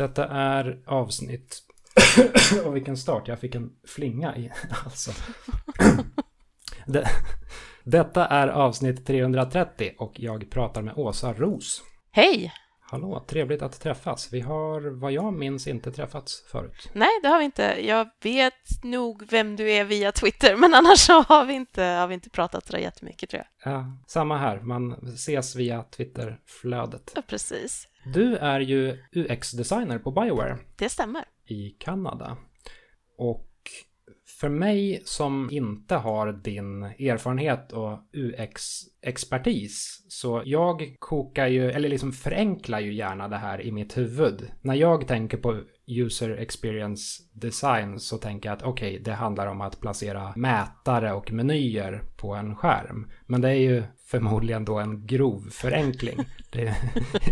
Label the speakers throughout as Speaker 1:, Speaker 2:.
Speaker 1: Detta är avsnitt... och vilken start, jag fick en flinga i alltså. det, detta är avsnitt 330 och jag pratar med Åsa Ros.
Speaker 2: Hej!
Speaker 1: Hallå, trevligt att träffas. Vi har, vad jag minns, inte träffats förut.
Speaker 2: Nej, det har vi inte. Jag vet nog vem du är via Twitter, men annars så har vi inte, har vi inte pratat så jättemycket tror
Speaker 1: jag. Ja, samma här. Man ses via Twitterflödet.
Speaker 2: Ja, precis.
Speaker 1: Du är ju UX-designer på Bioware.
Speaker 2: Det stämmer.
Speaker 1: I Kanada. Och för mig som inte har din erfarenhet och UX-expertis, så jag kokar ju, eller liksom förenklar ju gärna det här i mitt huvud. När jag tänker på user experience design så tänker jag att okej, okay, det handlar om att placera mätare och menyer på en skärm. Men det är ju förmodligen då en grov förenkling. Det,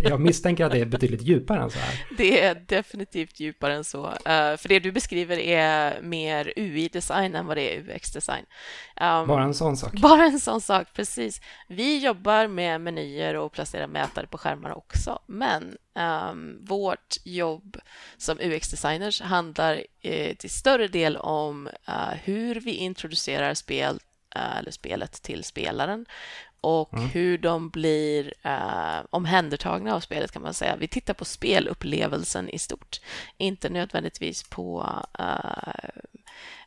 Speaker 1: jag misstänker att det är betydligt djupare än så här.
Speaker 2: Det är definitivt djupare än så. Uh, för det du beskriver är mer UI-design än vad det är UX-design.
Speaker 1: Um, bara en sån sak.
Speaker 2: Bara en sån sak, precis. Vi jobbar med menyer och placerar mätare på skärmar också, men um, vårt jobb som UX-designers handlar till större del om uh, hur vi introducerar spel eller spelet till spelaren och mm. hur de blir eh, omhändertagna av spelet kan man säga. Vi tittar på spelupplevelsen i stort, inte nödvändigtvis på eh,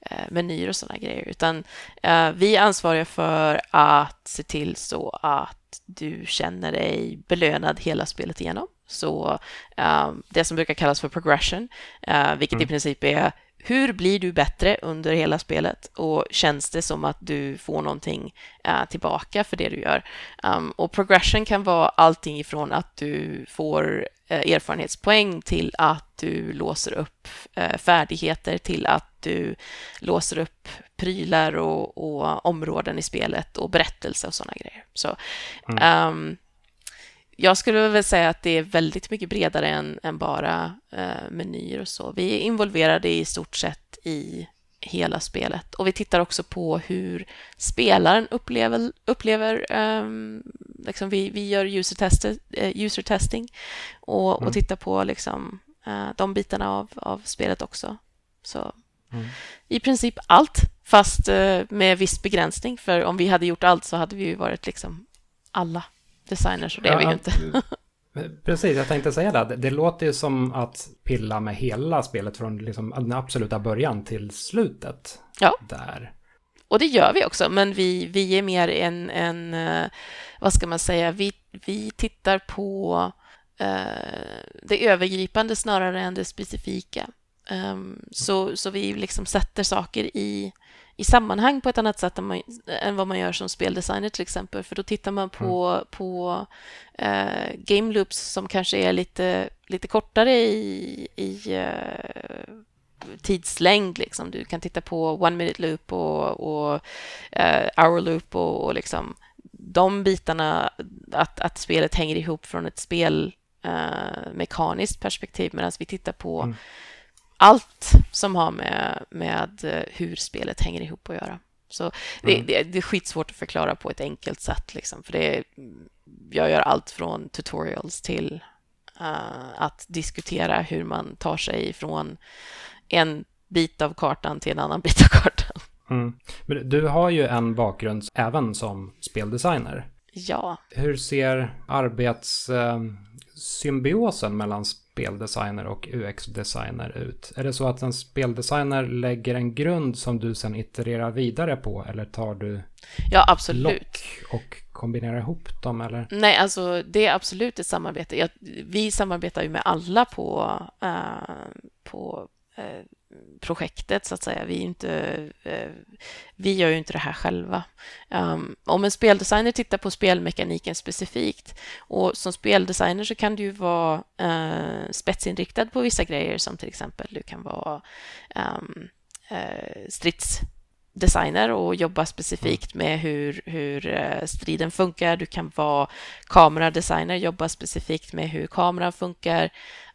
Speaker 2: eh menyer och sådana grejer, utan eh, vi är ansvariga för att se till så att du känner dig belönad hela spelet igenom. Så eh, det som brukar kallas för progression, eh, vilket mm. i princip är hur blir du bättre under hela spelet och känns det som att du får någonting uh, tillbaka för det du gör? Um, och progression kan vara allting ifrån att du får uh, erfarenhetspoäng till att du låser upp uh, färdigheter till att du låser upp prylar och, och, områden i spelet och berättelse och sådana grejer. Så um, jag skulle väl säga att det är väldigt mycket bredare än, än bara eh, menyer och så. Vi är involverade i stort sett i hela spelet och vi tittar också på hur spelaren upplever, upplever um, liksom vi, vi gör user, tester, uh, user testing och, mm. och tittar på liksom, uh, de bitarna av, av spelet också. Så mm. i princip allt, fast uh, med viss begränsning, för om vi hade gjort allt så hade vi ju varit liksom alla designers och det är vi ju inte.
Speaker 1: Precis, jag tänkte säga det. Det låter ju som att pilla med hela spelet från liksom den absoluta början till slutet.
Speaker 2: Ja.
Speaker 1: Där.
Speaker 2: Och det gör vi också, men vi, vi är mer en, en eh, vad ska man säga, vi, vi tittar på uh, det övergripande snarare än det specifika. Um, så, så vi liksom sätter saker i i sammanhang på ett annat sätt än, man, än vad man gör som speldesigner till exempel. För då tittar man på, mm. på eh, game loops som kanske är lite, lite kortare i, i eh, tidslängd. Liksom. Du kan titta på one minute loop och, och eh, hour loop och, och liksom de bitarna, att, att spelet hänger ihop från ett spel eh, mekaniskt perspektiv medan vi tittar på mm allt som har med, med eh, hur spelet hänger ihop att göra. Så det, mm. det, det är skitsvårt att förklara på ett enkelt sätt. Liksom, för det jag gör allt från tutorials till uh, att diskutera hur man tar sig från en bit av kartan till en annan bit av kartan.
Speaker 1: Mm. Men du har ju en bakgrund även som speldesigner.
Speaker 2: Ja.
Speaker 1: Hur ser arbetssymbiosen mellan speldesigner och UX-designer ut? Är det så att en speldesigner lägger en grund som du sen itererar vidare på eller tar du
Speaker 2: ja, absolut.
Speaker 1: lock och kombinerar ihop dem? Eller?
Speaker 2: Nej, alltså det är absolut ett samarbete. Jag, vi samarbetar ju med alla på, uh, på uh, projektet så att säga. Vi, inte, uh, vi gör ju inte det här själva. Um, om en speldesigner tittar på spelmekaniken specifikt och som speldesigner så kan du vara uh, spetsinriktad på vissa grejer som till exempel du kan vara um, uh, stridsdesigner och jobba specifikt med hur, hur striden funkar. Du kan vara kameradesigner, jobba specifikt med hur kameran funkar.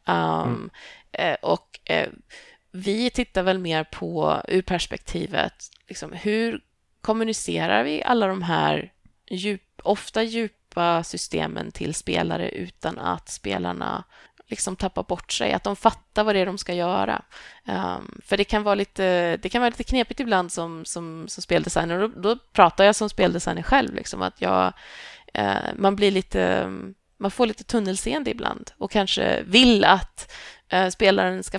Speaker 2: Um, mm. Och vi tittar väl mer på ur perspektivet liksom, hur kommunicerar vi alla de här djup, ofta djupa systemen till spelare utan att spelarna liksom tappar bort sig, att de fattar vad det är de ska göra. Um, för det kan vara lite, det kan vara lite knepigt ibland som, som, som speldesigner. Och då, då pratar jag som speldesigner själv, liksom, att jag, uh, man blir lite man får lite tunnelseende ibland och kanske vill att uh, spelaren ska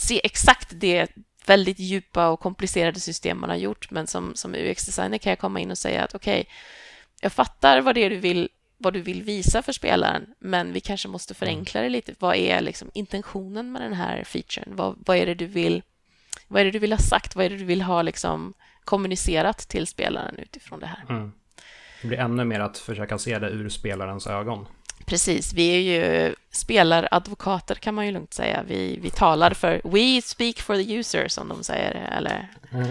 Speaker 2: se exakt det väldigt djupa och komplicerade system man har gjort. Men som, som UX-designer kan jag komma in och säga att okej, okay, jag fattar vad det är du vill vad du vill visa för spelaren, men vi kanske måste förenkla det lite. Vad är liksom intentionen med den här featuren? Vad, vad, är det du vill, vad är det du vill ha sagt? Vad är det du vill ha liksom kommunicerat till spelaren utifrån det här? Mm.
Speaker 1: Det blir ännu mer att försöka se det ur spelarens ögon.
Speaker 2: Precis, vi är ju spelaradvokater kan man ju lugnt säga. Vi, vi talar för We speak for the user som de säger, eller mm.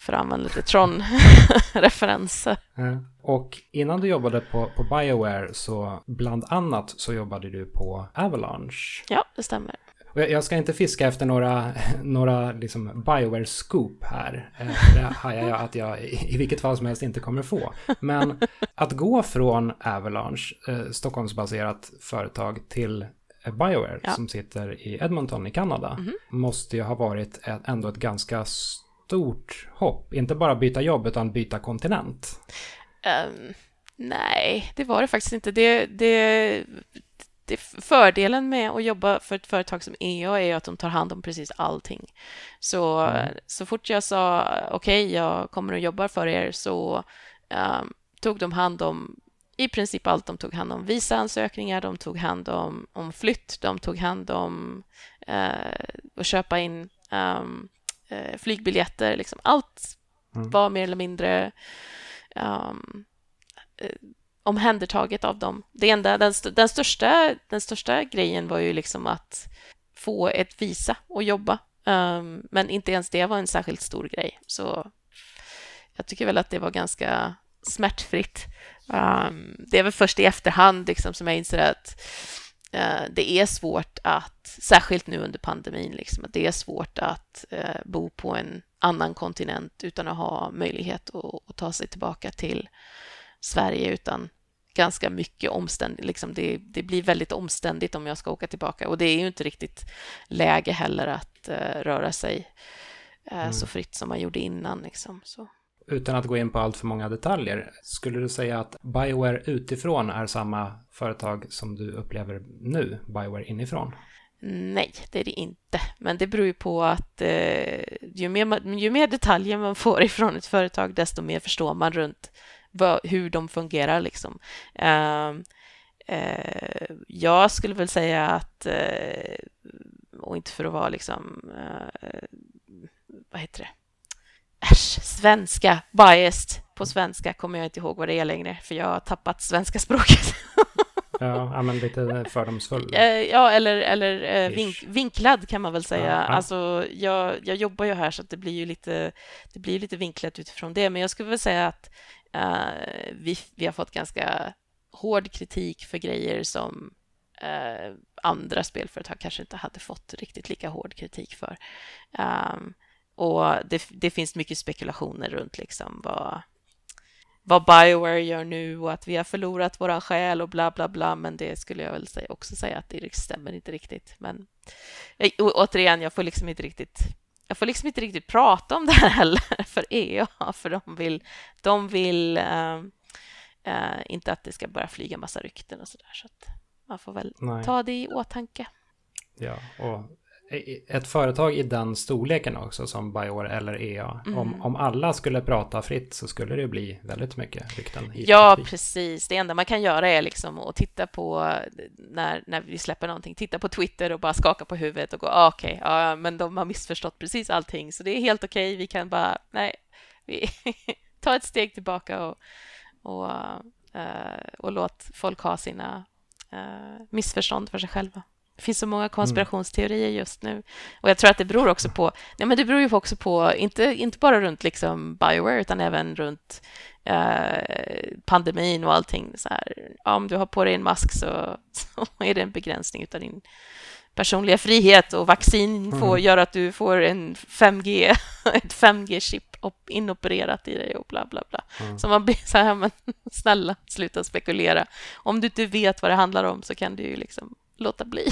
Speaker 2: för att använda lite Tron-referenser.
Speaker 1: Mm. Och innan du jobbade på, på Bioware så bland annat så jobbade du på Avalanche.
Speaker 2: Ja, det stämmer.
Speaker 1: Jag ska inte fiska efter några, några liksom Bioware-scoop här. Eh, det hajar jag att jag i vilket fall som helst inte kommer få. Men att gå från Avalanche, eh, Stockholmsbaserat företag, till Bioware ja. som sitter i Edmonton i Kanada mm -hmm. måste ju ha varit ett, ändå ett ganska stort hopp. Inte bara byta jobb utan byta kontinent.
Speaker 2: Um, nej, det var det faktiskt inte. Det, det, fördelen med att jobba för ett företag som EA är att de tar hand om precis allting. Så, mm. så fort jag sa okej, okay, jag kommer att jobba för er så um, tog de hand om i princip allt. De tog hand om visaansökningar, de tog hand om, om flytt, de tog hand om uh, att köpa in um, uh, flygbiljetter. Liksom. Allt mm. var mer eller mindre um, omhändertaget av dem. Det enda, den, den, största, den största grejen var ju liksom att få ett visa och jobba. Um, men inte ens det var en särskilt stor grej. Så jag tycker väl att det var ganska smärtfritt. Um, det är väl först i efterhand liksom som jag inser att uh, det är svårt att, särskilt nu under pandemin, liksom, att det är svårt att uh, bo på en annan kontinent utan att ha möjlighet att, att ta sig tillbaka till Sverige utan ganska mycket omständigt. Liksom det, det, blir väldigt omständigt om jag ska åka tillbaka och det är ju inte riktigt läge heller att uh, röra sig uh, mm. så fritt som man gjorde innan. Liksom, så.
Speaker 1: Utan att gå in på allt för många detaljer, skulle du säga att Bioware utifrån är samma företag som du upplever nu, Bioware inifrån?
Speaker 2: Nej, det är det inte. Men det beror ju på att eh, ju, mer, ju mer detaljer man får ifrån ett företag, desto mer förstår man runt vad, hur de fungerar. Liksom. Uh, uh, jag skulle väl säga att, uh, och inte för att vara liksom, eh, vad heter det? Äsch, svenska, biased på svenska kommer jag inte ihåg vad det är längre, för jag har tappat svenska språket.
Speaker 1: Ja, men lite fördomsfull.
Speaker 2: Ja, eller, eller vink, vinklad kan man väl säga. Ja, ja. Alltså, jag, jag jobbar ju här så att det blir ju lite, det blir lite vinklat utifrån det, men jag skulle väl säga att Uh, vi, vi har fått ganska hård kritik för grejer som uh, andra spelföretag kanske inte hade fått riktigt lika hård kritik för. Um, och det, det, finns mycket spekulationer runt liksom vad, vad Bioware gör nu och att vi har förlorat våra själ och bla bla bla, men det skulle jag väl också säga att det stämmer inte riktigt. Men eh, jag, återigen, jag får liksom inte riktigt jag får liksom inte riktigt prata om det här heller för EA, för de vill, de vill uh, uh, inte att det ska börja flyga massa rykten och så där, så man får väl Nej. ta det i åtanke.
Speaker 1: Ja, och ett företag i den storleken också som Bioware eller EA. Mm. Om, om alla skulle prata fritt så skulle det bli väldigt mycket rykten.
Speaker 2: Ja, precis. Det enda man kan göra är liksom att titta på när, när vi släpper någonting, titta på Twitter och bara skaka på huvudet och gå ah, okej, okay, ja, men de har missförstått precis allting, så det är helt okej. Okay. Vi kan bara, nej, vi tar ett steg tillbaka och, och, uh, och låt folk ha sina uh, missförstånd för sig själva. Det finns så många konspirationsteorier just nu. Och jag tror att det beror också på, nej men det beror ju också på, inte, inte bara runt liksom Bioware, utan även runt eh, pandemin och allting. Så här, ja, om du har på dig en mask så, så är det en begränsning av din personliga frihet och vaccin får mm. göra att du får en 5G, ett 5G-chip inopererat i dig och bla bla bla. Mm. Så man blir så här, men snälla sluta spekulera. Om du inte vet vad det handlar om så kan du ju liksom låta bli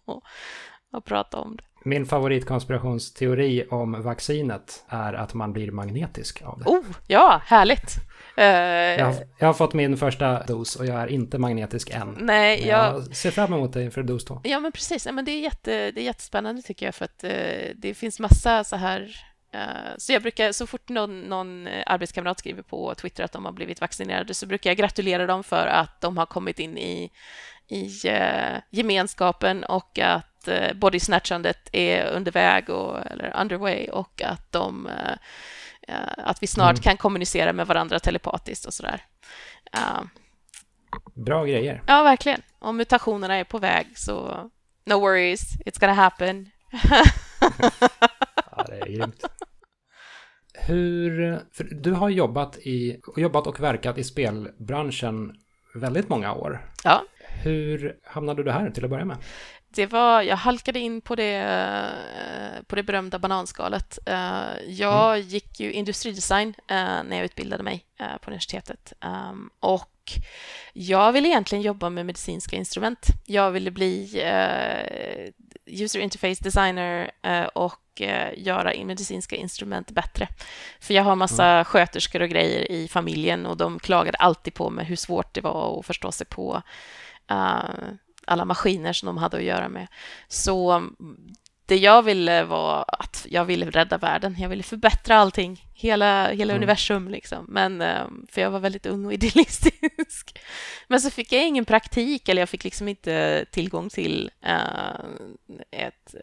Speaker 2: att prata om det.
Speaker 1: Min favoritkonspirationsteori om vaccinet är att man blir magnetisk av det.
Speaker 2: Oh, ja, härligt! Uh,
Speaker 1: jag, har, jag, har, fått min första dos och jag är inte magnetisk än.
Speaker 2: Nej, jag,
Speaker 1: jag ser fram emot det inför dos två.
Speaker 2: Ja, men precis. men det, är jätte, det är jättespännande tycker jag för att uh, det finns massa så här uh, så jag brukar, så fort någon, någon arbetskamrat skriver på Twitter att de har blivit vaccinerade så brukar jag gratulera dem för att de har kommit in i, i gemenskapen och att body snatchandet är under väg och, eller underway och att de att vi snart mm. kan kommunicera med varandra telepatiskt och sådär. Uh,
Speaker 1: Bra grejer.
Speaker 2: Ja, verkligen. Om mutationerna är på väg så no worries, it's gonna happen.
Speaker 1: ja, det är grymt. Hur, du har jobbat, i, jobbat och verkat i spelbranschen väldigt många år.
Speaker 2: Ja.
Speaker 1: Hur hamnade du här till att börja med?
Speaker 2: det var, jag halkade in på det, eh, på det berömda bananskalet. Eh, jag mm. gick ju industridesign eh, när jag utbildade mig på universitetet ehm, och jag ville egentligen jobba med medicinska instrument. Jag ville bli user interface designer och göra medicinska instrument bättre. För jag har massa mm. sköterskor och grejer i familjen och de klagade alltid på mig hur svårt det var att förstå sig på alla maskiner som de hade att göra med. Så det jag ville var att jag ville rädda världen. Jag ville förbättra allting, hela, hela mm. universum liksom. Men eh, för jag var väldigt ung och idealistisk. Men så fick jag ingen praktik eller jag fick liksom inte tillgång till uh, ett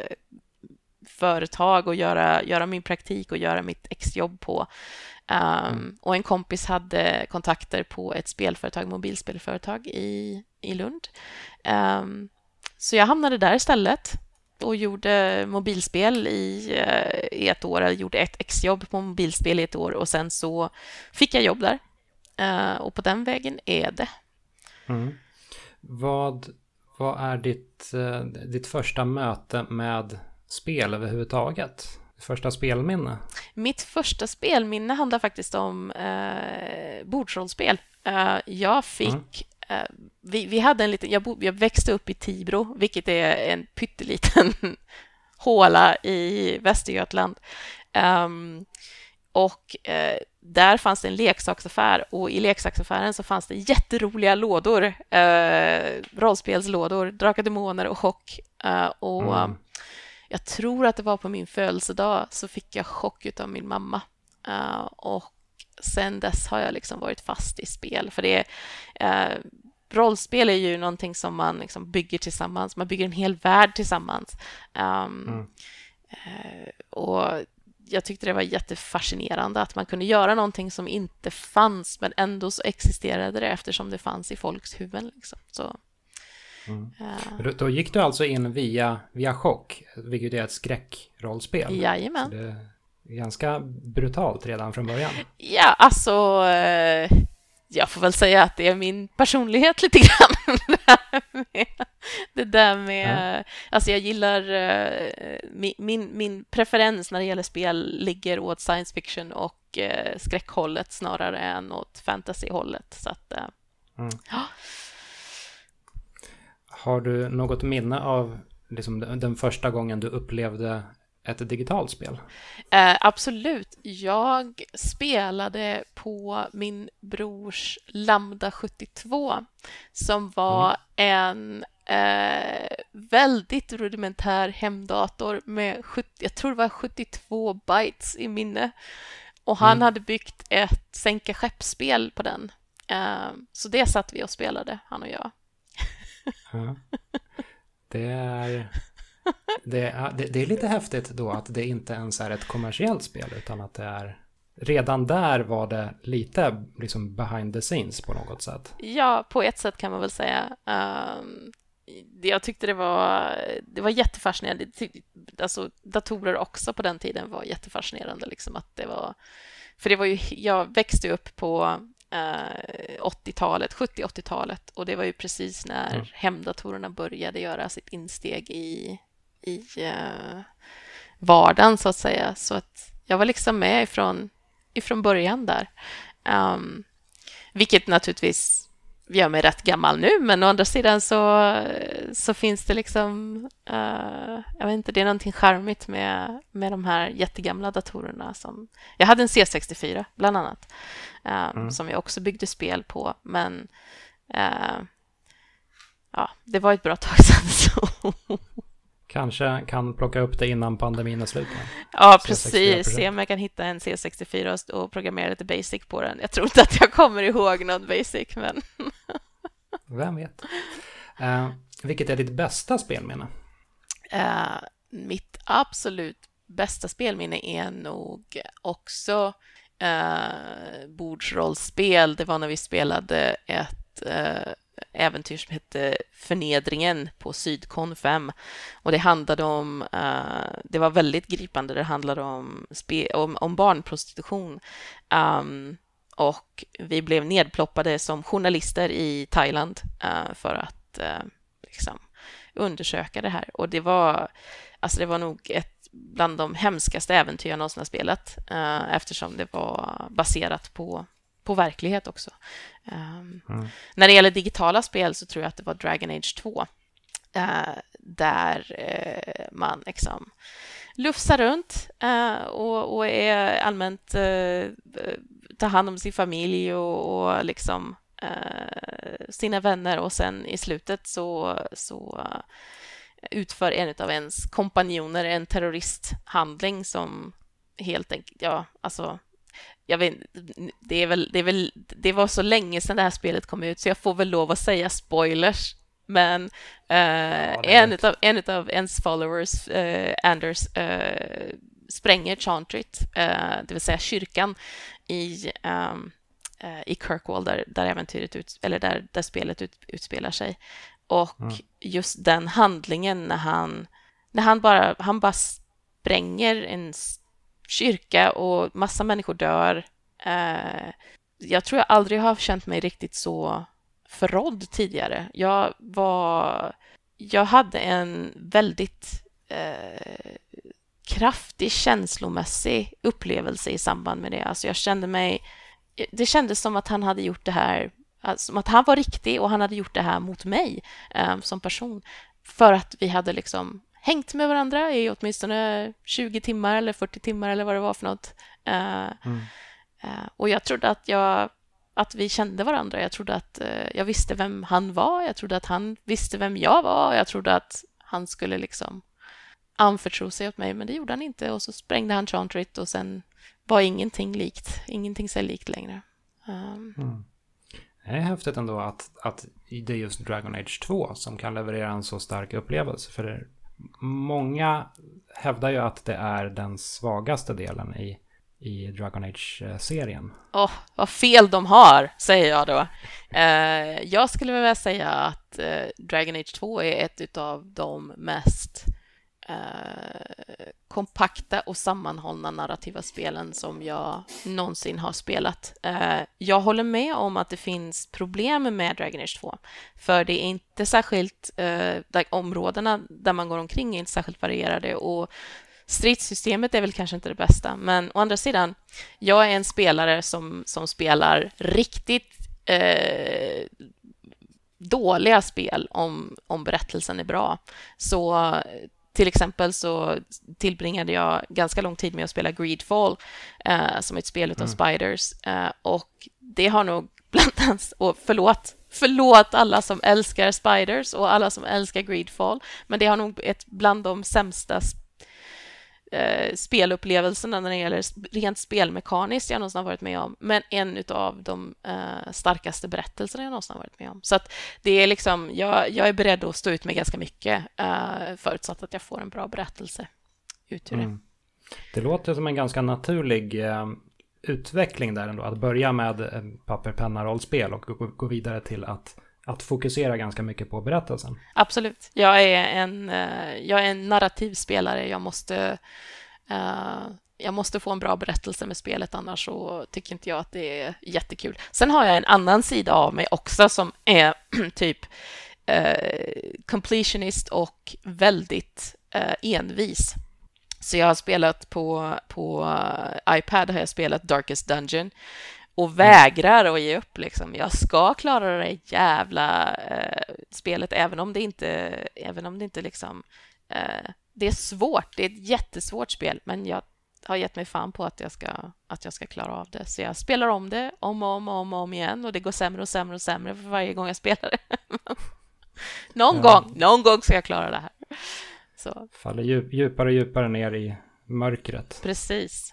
Speaker 2: företag och göra, göra min praktik och göra mitt exjobb på. Um. Och en kompis hade kontakter på ett spelföretag, mobilspelföretag i, i Lund. Um, så jag hamnade där istället och gjorde mobilspel i, i ett år. Jag gjorde ett exjobb på mobilspel i ett år och sen så fick jag jobb där. Uh, och på den vägen är det.
Speaker 1: Mm. Vad, vad är ditt, uh, ditt första möte med spel överhuvudtaget? första spelminne?
Speaker 2: Mitt första spelminne handlar faktiskt om eh, bordsrollspel. Eh, jag fick... Mm. Eh, vi, vi hade en liten... Jag, bo, jag växte upp i Tibro, vilket är en pytteliten håla i Västergötland. Um, och eh, där fanns det en leksaksaffär och i leksaksaffären så fanns det jätteroliga lådor, eh, rollspelslådor, Drakar, Demoner och Chock. Eh, och mm jag tror att det var på min födelsedag så fick jag chock av min mamma. Uh, och sen dess har jag liksom varit fast i spel. För det är, uh, rollspel är ju någonting som man liksom bygger tillsammans. Man bygger en hel värld tillsammans. Um, mm. uh, och jag tyckte det var jättefascinerande att man kunde göra någonting som inte fanns men ändå så existerade det eftersom det fanns i folks huvuden. Liksom. Så
Speaker 1: Mm. Ja. Då gick du alltså in via, via chock, vilket är ett skräckrollspel.
Speaker 2: Jajamän.
Speaker 1: Så det är ganska brutalt redan från början.
Speaker 2: Ja, alltså... Eh, jag får väl säga att det är min personlighet lite grann. det där med... Ja. Alltså jag gillar... Eh, min, min, min preferens när det gäller spel ligger åt science fiction och skräckhållet snarare än åt fantasyhållet. Så att... Mm. Ja.
Speaker 1: Har du något minne av liksom, den första gången du upplevde ett digitalt spel?
Speaker 2: Eh, absolut. Jag spelade på min brors Lambda 72 som var mm. en eh, väldigt rudimentär hemdator med 70, jag tror det var 72 bytes i minne. Och han mm. hade byggt ett sänka skeppsspel på den. Eh, så det satt vi och spelade, han och jag.
Speaker 1: Ja. Det är... Det är, det är lite häftigt då att det inte ens är ett kommersiellt spel utan att det är... Redan där var det lite liksom behind the scenes på något sätt.
Speaker 2: Ja, på ett sätt kan man väl säga. Um, jag tyckte det var, det var jättefascinerande. Alltså, datorer också på den tiden var jättefascinerande. Liksom att det var, för det var ju, jag växte upp på 80-talet, eh, 70-80-talet och det var ju precis när mm. hemdatorerna började göra sitt insteg i, i uh, vardagen så att säga. Så att jag var liksom med ifrån, ifrån början där. Um, vilket naturligtvis gör mig rätt gammal nu, men å andra sidan så, så finns det liksom... Uh, jag vet inte, det är någonting charmigt med, med de här jättegamla datorerna. Som, jag hade en C64, bland annat, uh, mm. som jag också byggde spel på, men uh, ja, det var ett bra tag sedan. Så.
Speaker 1: Kanske kan plocka upp det innan pandemin är slut.
Speaker 2: Ja, precis. Se om jag kan hitta en C64 och programmera lite basic på den. Jag tror inte att jag kommer ihåg någon basic, men...
Speaker 1: Vem vet? Uh, vilket är ditt bästa spelminne?
Speaker 2: Uh, mitt absolut bästa spelminne är nog också uh, bordsrollspel. Det var när vi spelade ett uh, äventyr som hette Förnedringen på Sydkon 5. Och det handlade om, uh, det var väldigt gripande, det handlade om, om, om barnprostitution. Um, och vi blev nedploppade som journalister i Thailand uh, för att uh, liksom undersöka det här. Och det var, alltså det var nog ett bland de hemskaste äventyr jag någonsin har spelat eftersom det var baserat på på verklighet också. Um, mm. När det gäller digitala spel så tror jag att det var Dragon Age 2 uh, eh, där uh, man liksom lufsar runt uh, och, och, är allmänt tar hand om sin familj och, och liksom sina vänner och sen i slutet så, så utför en av ens kompanjoner en terroristhandling som helt enkelt, ja, alltså jag vet, det, är väl, det, är väl, det var så länge sedan det här spelet kom ut så jag får väl lov att säga spoilers. Men uh, ja, en, utav, en utav ens followers, uh, Anders, uh, spränger Chantrit, det vill säga kyrkan i, um, i Kirkwall där, där äventyret ut, eller där, där spelet ut, utspelar sig. Och mm. just den handlingen när han, när han bara, han bara spränger en kyrka och massa människor dör. Eh, jag tror jag aldrig har känt mig riktigt så förrådd tidigare. Jag var... Jag hade en väldigt eh, kraftig känslomässig upplevelse i samband med det. Alltså jag kände mig... Det kändes som att han hade gjort det här alltså, som att han var riktig och han hade gjort det här mot mig eh, som person. För att vi hade liksom hängt med varandra i åtminstone 20 timmar eller 40 timmar eller vad det var för något. Uh, mm. uh, och jag trodde att, jag, att vi kände varandra. Jag trodde att uh, jag visste vem han var. Jag trodde att han visste vem jag var. Jag trodde att han skulle liksom anförtro sig åt mig, men det gjorde han inte. Och så sprängde han Chantrit och sen var ingenting likt. Ingenting sig likt längre. Um,
Speaker 1: mm. Det är häftigt ändå att, att det är just Dragon Age 2 som kan leverera en så stark upplevelse. För många hävdar ju att det är den svagaste delen i, i Dragon Age-serien.
Speaker 2: Åh, oh, vad fel de har, säger jag då. Eh, jag skulle vilja säga att eh, Dragon Age 2 är ett av de mest Eh, kompakta och sammanhållna narrativa spelen som jag någonsin har spelat. Eh, jag håller med om att det finns problem med Dragon Age 2, för det är inte särskilt, eh, områdena där man går omkring är inte särskilt varierade och stridssystemet är väl kanske inte det bästa, men å andra sidan, jag är en spelare som, som spelar riktigt eh, dåliga spel om, om berättelsen är bra. Så till exempel så tillbringade jag ganska lång tid med att spela Greedfall, eh, som är ett spel av mm. Spiders. Eh, och det har nog bland annat, och förlåt, förlåt alla som älskar Spiders och alla som älskar Greedfall, men det har nog ett bland de sämsta eh, spelupplevelserna när det gäller rent spelmekaniskt jag någonsin har varit med om, men en av de eh, starkaste berättelserna jag någonsin har varit med om. Så att det är liksom, jag, jag är beredd att stå ut med ganska mycket, eh, förutsatt att jag får en bra berättelse ut ur det. Mm.
Speaker 1: Det låter som en ganska naturlig eh, utveckling där ändå, att börja med eh, papper, penna, rollspel och gå, gå vidare till att att fokusera ganska mycket på berättelsen.
Speaker 2: Absolut. Jag är en, eh, jag är en narrativ spelare. Jag måste, eh, jag måste få en bra berättelse med spelet, annars så tycker inte jag att det är jättekul. Sen har jag en annan sida av mig också som är typ eh, completionist och väldigt envis. Så jag har spelat på, på iPad har jag spelat Darkest Dungeon och vägrar att ge upp. Liksom. Jag ska klara det jävla eh, spelet, även om det inte, även om det inte liksom... Eh, det är svårt, det är ett jättesvårt spel, men jag har gett mig fan på att jag ska, att jag ska klara av det. Så jag spelar om det om och om och om, om igen och det går sämre och sämre och sämre för varje gång jag spelar det. någon ja. gång, någon gång ska jag klara det här.
Speaker 1: Så. Faller djup, djupare och djupare ner i mörkret.
Speaker 2: Precis.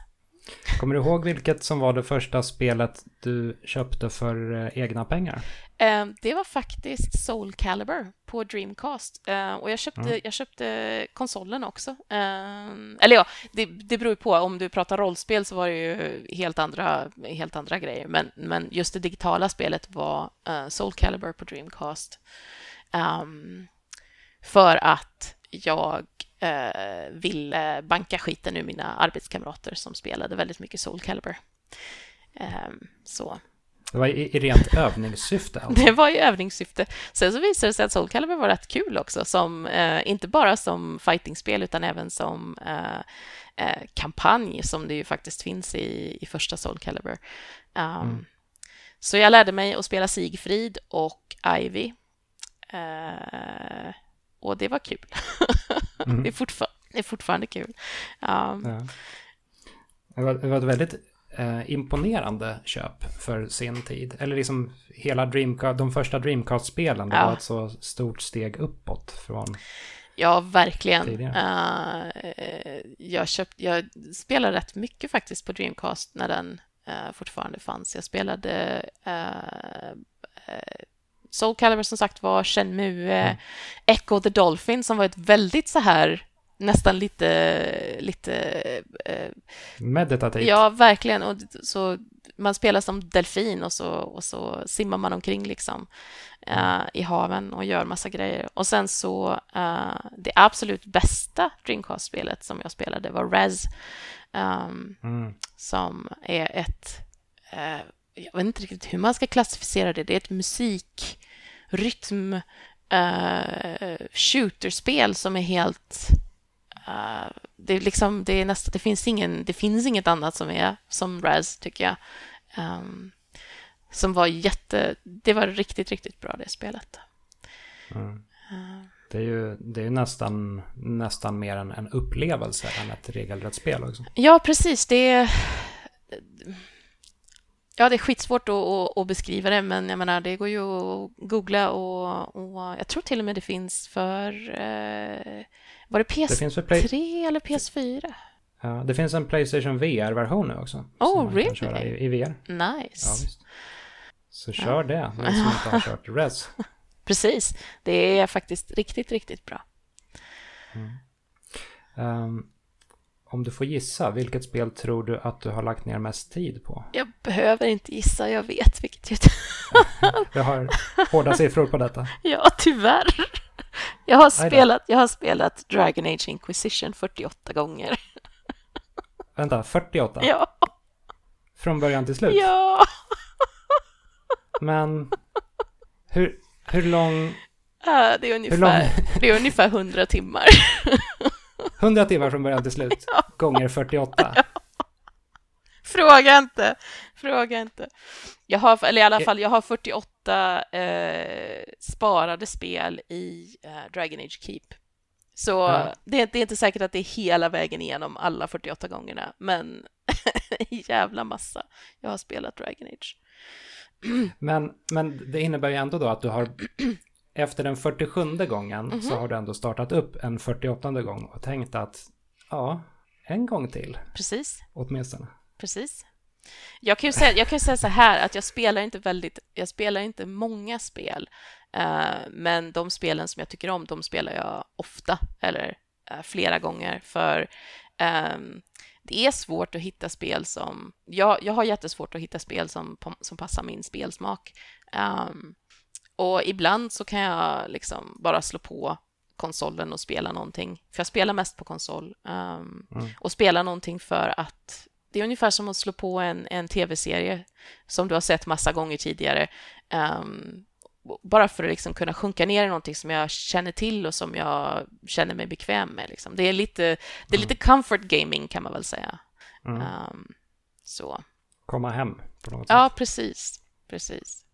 Speaker 1: Kommer du ihåg vilket som var det första spelet du köpte för eh, egna pengar?
Speaker 2: Eh, det var faktiskt Soul Calibur på Dreamcast. Eh, och jag köpte, mm. jag köpte konsolen också. eller ja, det, det beror på. Om du pratar rollspel så var det ju helt andra, helt andra grejer. Men, men just det digitala spelet var Soul Calibur på Dreamcast. Um, för att jag eh, ville banka skiten ur mina arbetskamrater som spelade väldigt mycket Soul Calibur. Eh, så.
Speaker 1: Det var i, i rent övningssyfte?
Speaker 2: Alltså. Det var i övningssyfte. Sen så visade det sig att Soul Calibur var rätt kul också, som, eh, inte bara som fightingspel utan även som eh, eh, kampanj som det ju faktiskt finns i, i första Soul Calibur. Um, mm. Så jag lärde mig att spela Sigfrid och Ivy. Och det var kul. Mm. det, är det är fortfarande kul. Um, ja.
Speaker 1: det, var, det var ett väldigt eh, imponerande köp för sin tid. Eller liksom hela Dreamcast, de första Dreamcast-spelen, det ja. var ett så stort steg uppåt från
Speaker 2: Ja, verkligen. Uh, jag, köpt, jag spelade rätt mycket faktiskt på Dreamcast när den uh, fortfarande fanns. Jag spelade uh, Soul Calibur som sagt var, Shenmue, mm. Echo the Dolphin som var ett väldigt så här nästan lite... lite
Speaker 1: eh, Meditativt.
Speaker 2: Ja, verkligen. Och så man spelar som delfin och så, och så simmar man omkring liksom uh, i haven och gör massa grejer. Och sen så uh, det absolut bästa Dreamcast-spelet som jag spelade var Rez um, mm. som är ett uh, jag vet inte riktigt hur man ska klassificera det. Det är ett musik, rytm, uh, shooterspel som är helt... Uh, det, är liksom, det, är nästa, det, finns ingen, det finns inget annat som är som Raz, tycker jag. Um, som var jätte... Det var riktigt, riktigt bra, det spelet.
Speaker 1: Mm. Uh. Det är ju det är nästan, nästan mer en, en upplevelse än ett regelrätt spel också.
Speaker 2: Ja, precis. Det är Ja, det är skitsvårt att, att, beskriva det, men jag menar, det går ju att googla och, och jag tror till och med det finns för... Eh, var det PS3 det eller PS4?
Speaker 1: Ja, det finns en Playstation VR-version nu också.
Speaker 2: Oh, really? Kan
Speaker 1: köra i, i VR.
Speaker 2: Nice. Ja,
Speaker 1: Så kör ja. det, ni som inte har kört Res.
Speaker 2: Precis, det är faktiskt riktigt, riktigt bra.
Speaker 1: Mm. Um, om du får gissa, vilket spel tror du att du har lagt ner mest tid på?
Speaker 2: Jag behöver inte gissa, jag vet vilket jag...
Speaker 1: du har hårda siffror på detta.
Speaker 2: Ja, tyvärr. Jag har, spelat, jag har spelat Dragon Age Inquisition 48 gånger.
Speaker 1: Vänta, 48?
Speaker 2: Ja.
Speaker 1: Från början till slut?
Speaker 2: Ja.
Speaker 1: Men hur, hur lång...
Speaker 2: det, är ungefär, lång... det är ungefär 100 timmar.
Speaker 1: 100 timmar från början till slut, ja. gånger 48. Ja.
Speaker 2: Fråga inte, fråga inte. Jag har, eller i alla fall, jag har 48 eh, sparade spel i eh, Dragon Age Keep. Så ja. det, det, är inte säkert att det är hela vägen igenom alla 48 gångerna, men jävla massa. Jag har spelat Dragon Age.
Speaker 1: Men, men det innebär ju ändå då att du har efter den 47 gången mm -hmm. så har du ändå startat upp en 48 gång och tänkt att ja, en gång till.
Speaker 2: Precis.
Speaker 1: Åtminstone.
Speaker 2: Precis. Jag kan ju säga, jag kan säga så här att jag spelar inte väldigt, jag spelar inte många spel, uh, men de spelen som jag tycker om, de spelar jag ofta eller uh, flera gånger för um, det är svårt att hitta spel som, jag, jag har jättesvårt att hitta spel som, som passar min spelsmak. Um, och ibland så kan jag liksom bara slå på konsolen och spela någonting. För jag spelar mest på konsol. Um, mm. Och spela någonting för att det är ungefär som att slå på en, en tv-serie som du har sett massa gånger tidigare. Um, bara för att liksom kunna sjunka ner i någonting som jag känner till och som jag känner mig bekväm med. Liksom. Det, är lite, det är mm. lite comfort gaming kan man väl säga. Mm. Um, så.
Speaker 1: Komma hem på något
Speaker 2: Ja,
Speaker 1: sätt.
Speaker 2: precis. Precis.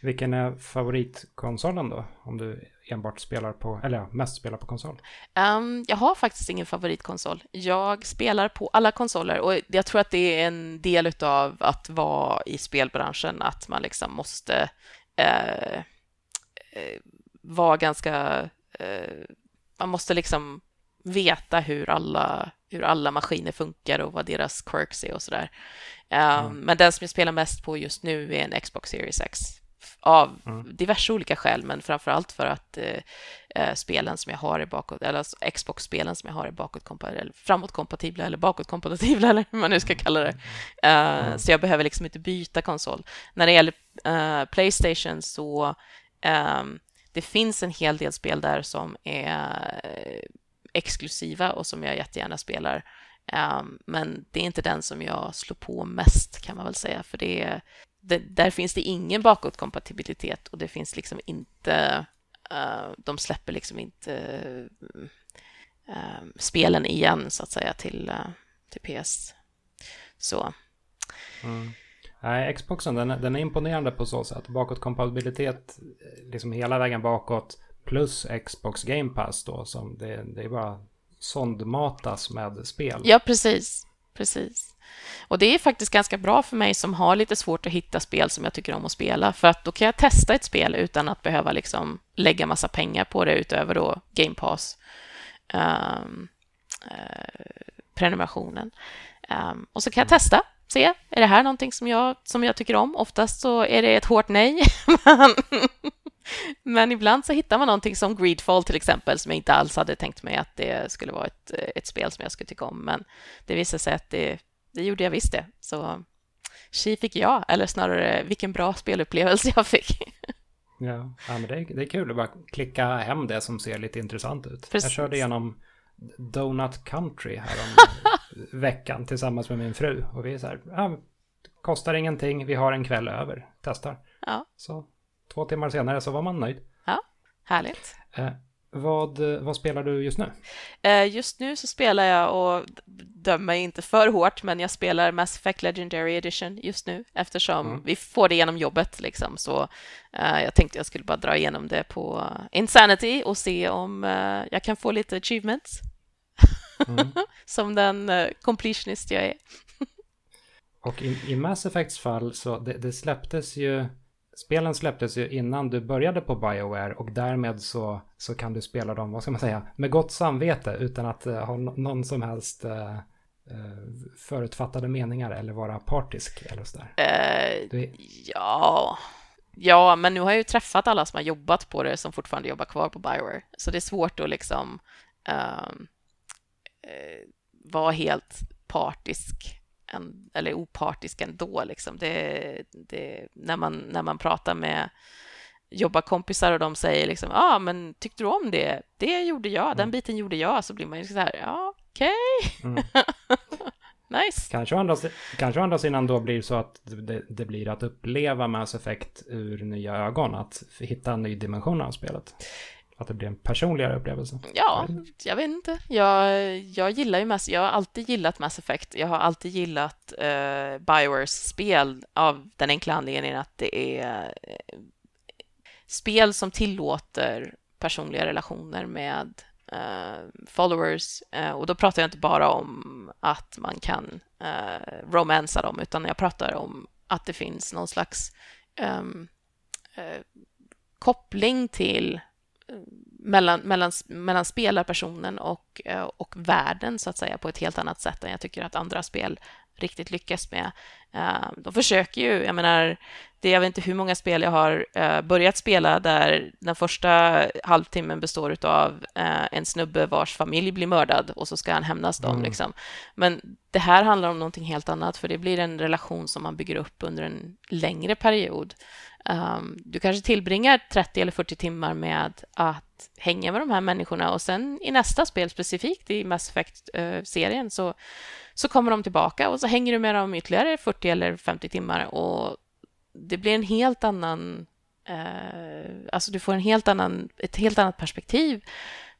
Speaker 1: Vilken är favoritkonsolen då? Om du enbart spelar på, eller ja, mest spelar på konsol?
Speaker 2: Um, jag har faktiskt ingen favoritkonsol. Jag spelar på alla konsoler och jag tror att det är en del av att vara i spelbranschen, att man liksom måste uh, uh, vara ganska... Uh, man måste liksom veta hur alla, hur alla maskiner funkar och vad deras quirks är och sådär. Um, mm. Men den som jag spelar mest på just nu är en Xbox Series X av mm. diverse olika skäl, men framför allt för att eh, spelen som jag har är bakåt, eller alltså Xbox-spelen som jag har är bakåtkompatibla, eller framåtkompatibla eller bakåtkompatibla, eller hur man nu ska kalla det. Uh, mm. Så jag behöver liksom inte byta konsol. När det gäller uh, Playstation så um, det finns en hel del spel där som är exklusiva och som jag jättegärna spelar. Um, men det är inte den som jag slår på mest kan man väl säga, för det är det, där finns det ingen bakåtkompatibilitet och det finns liksom inte... Uh, de släpper liksom inte uh, spelen igen, så att säga, till, uh, till PS. Så.
Speaker 1: Mm. Nej, Xboxen den, den är imponerande på så sätt. Bakåtkompatibilitet liksom hela vägen bakåt plus Xbox Game Pass då som det, det är bara sondmatas med spel.
Speaker 2: Ja, precis. Precis. Och det är faktiskt ganska bra för mig som har lite svårt att hitta spel som jag tycker om att spela, för att då kan jag testa ett spel utan att behöva liksom lägga massa pengar på det utöver då Game Pass um, uh, prenumerationen. Um, och så kan jag testa, se, är det här någonting som jag, som jag tycker om? Oftast så är det ett hårt nej, men ibland så hittar man någonting som Greedfall till exempel, som jag inte alls hade tänkt mig att det skulle vara ett, ett spel som jag skulle tycka om, men det visade sig att det det gjorde jag visst det. Så tji fick jag, eller snarare vilken bra spelupplevelse jag fick.
Speaker 1: Ja, ja men det är, det är kul att bara klicka hem det som ser lite intressant ut. Precis. Jag körde igenom Donut Country här om veckan tillsammans med min fru. Och vi är så här, ja, kostar ingenting, vi har en kväll över, testar.
Speaker 2: Ja.
Speaker 1: Så två timmar senare så var man nöjd.
Speaker 2: Ja, härligt.
Speaker 1: Eh, vad, vad spelar du just nu?
Speaker 2: Eh, just nu så spelar jag, och döm mig inte för hårt, men jag spelar Mass Effect Legendary Edition just nu eftersom mm. vi får det genom jobbet. Liksom. Så uh, jag tänkte jag skulle bara dra igenom det på Insanity och se om uh, jag kan få lite achievements. Mm. Som den uh, completionist jag är.
Speaker 1: och i, i Mass Effects fall så det, det släpptes ju spelen släpptes ju innan du började på Bioware och därmed så, så kan du spela dem, vad ska man säga, med gott samvete utan att uh, ha någon som helst uh, uh, förutfattade meningar eller vara partisk eller sådär.
Speaker 2: Är... Ja, ja, men nu har jag ju träffat alla som har jobbat på det som fortfarande jobbar kvar på Bioware, så det är svårt att liksom ehm, vara helt partisk en, eller opartisk ändå. Liksom. Det, det, när, man, när man pratar med jobbarkompisar och de säger liksom, ah, men tyckte du om det? Det gjorde jag, den mm. biten gjorde jag, så blir man ju så här, ja, okej. Okay. Mm. nice.
Speaker 1: Kanske å, andra, kanske å andra sidan då blir så att det, det, blir att uppleva Mass Effect ur nya ögon, att hitta en ny dimension av spelet. Att det blir en personligare upplevelse?
Speaker 2: Ja, jag vet inte. Jag, jag gillar ju Mass, jag har alltid gillat Mass Effect. Jag har alltid gillat uh, Biowares spel av den enkla anledningen att det är uh, spel som tillåter personliga relationer med uh, followers. och då pratar jag inte bara om att man kan uh, romansa dem, utan jag pratar om att det finns någon slags um, koppling till mellan, mellan, mellan spelarpersonen och, eh, och världen så att säga på ett helt annat sätt än jag tycker att andra spel riktigt lyckas med. Eh, de försöker ju, jag menar, det jag vet inte hur många spel jag har eh, börjat spela där den första halvtimmen består av en snubbe vars familj blir mördad och så ska han hämnas dem. Mm. Liksom. Men det här handlar om någonting helt annat för det blir en relation som man bygger upp under en längre period. Um, du kanske tillbringar 30 eller 40 timmar med att hänga med de här människorna och sen i nästa spel, specifikt i Mass Effect-serien, så, så kommer de tillbaka och så hänger du med dem ytterligare 40 eller 50 timmar och det blir en helt annan... Uh, alltså du får en helt annan, ett helt annat perspektiv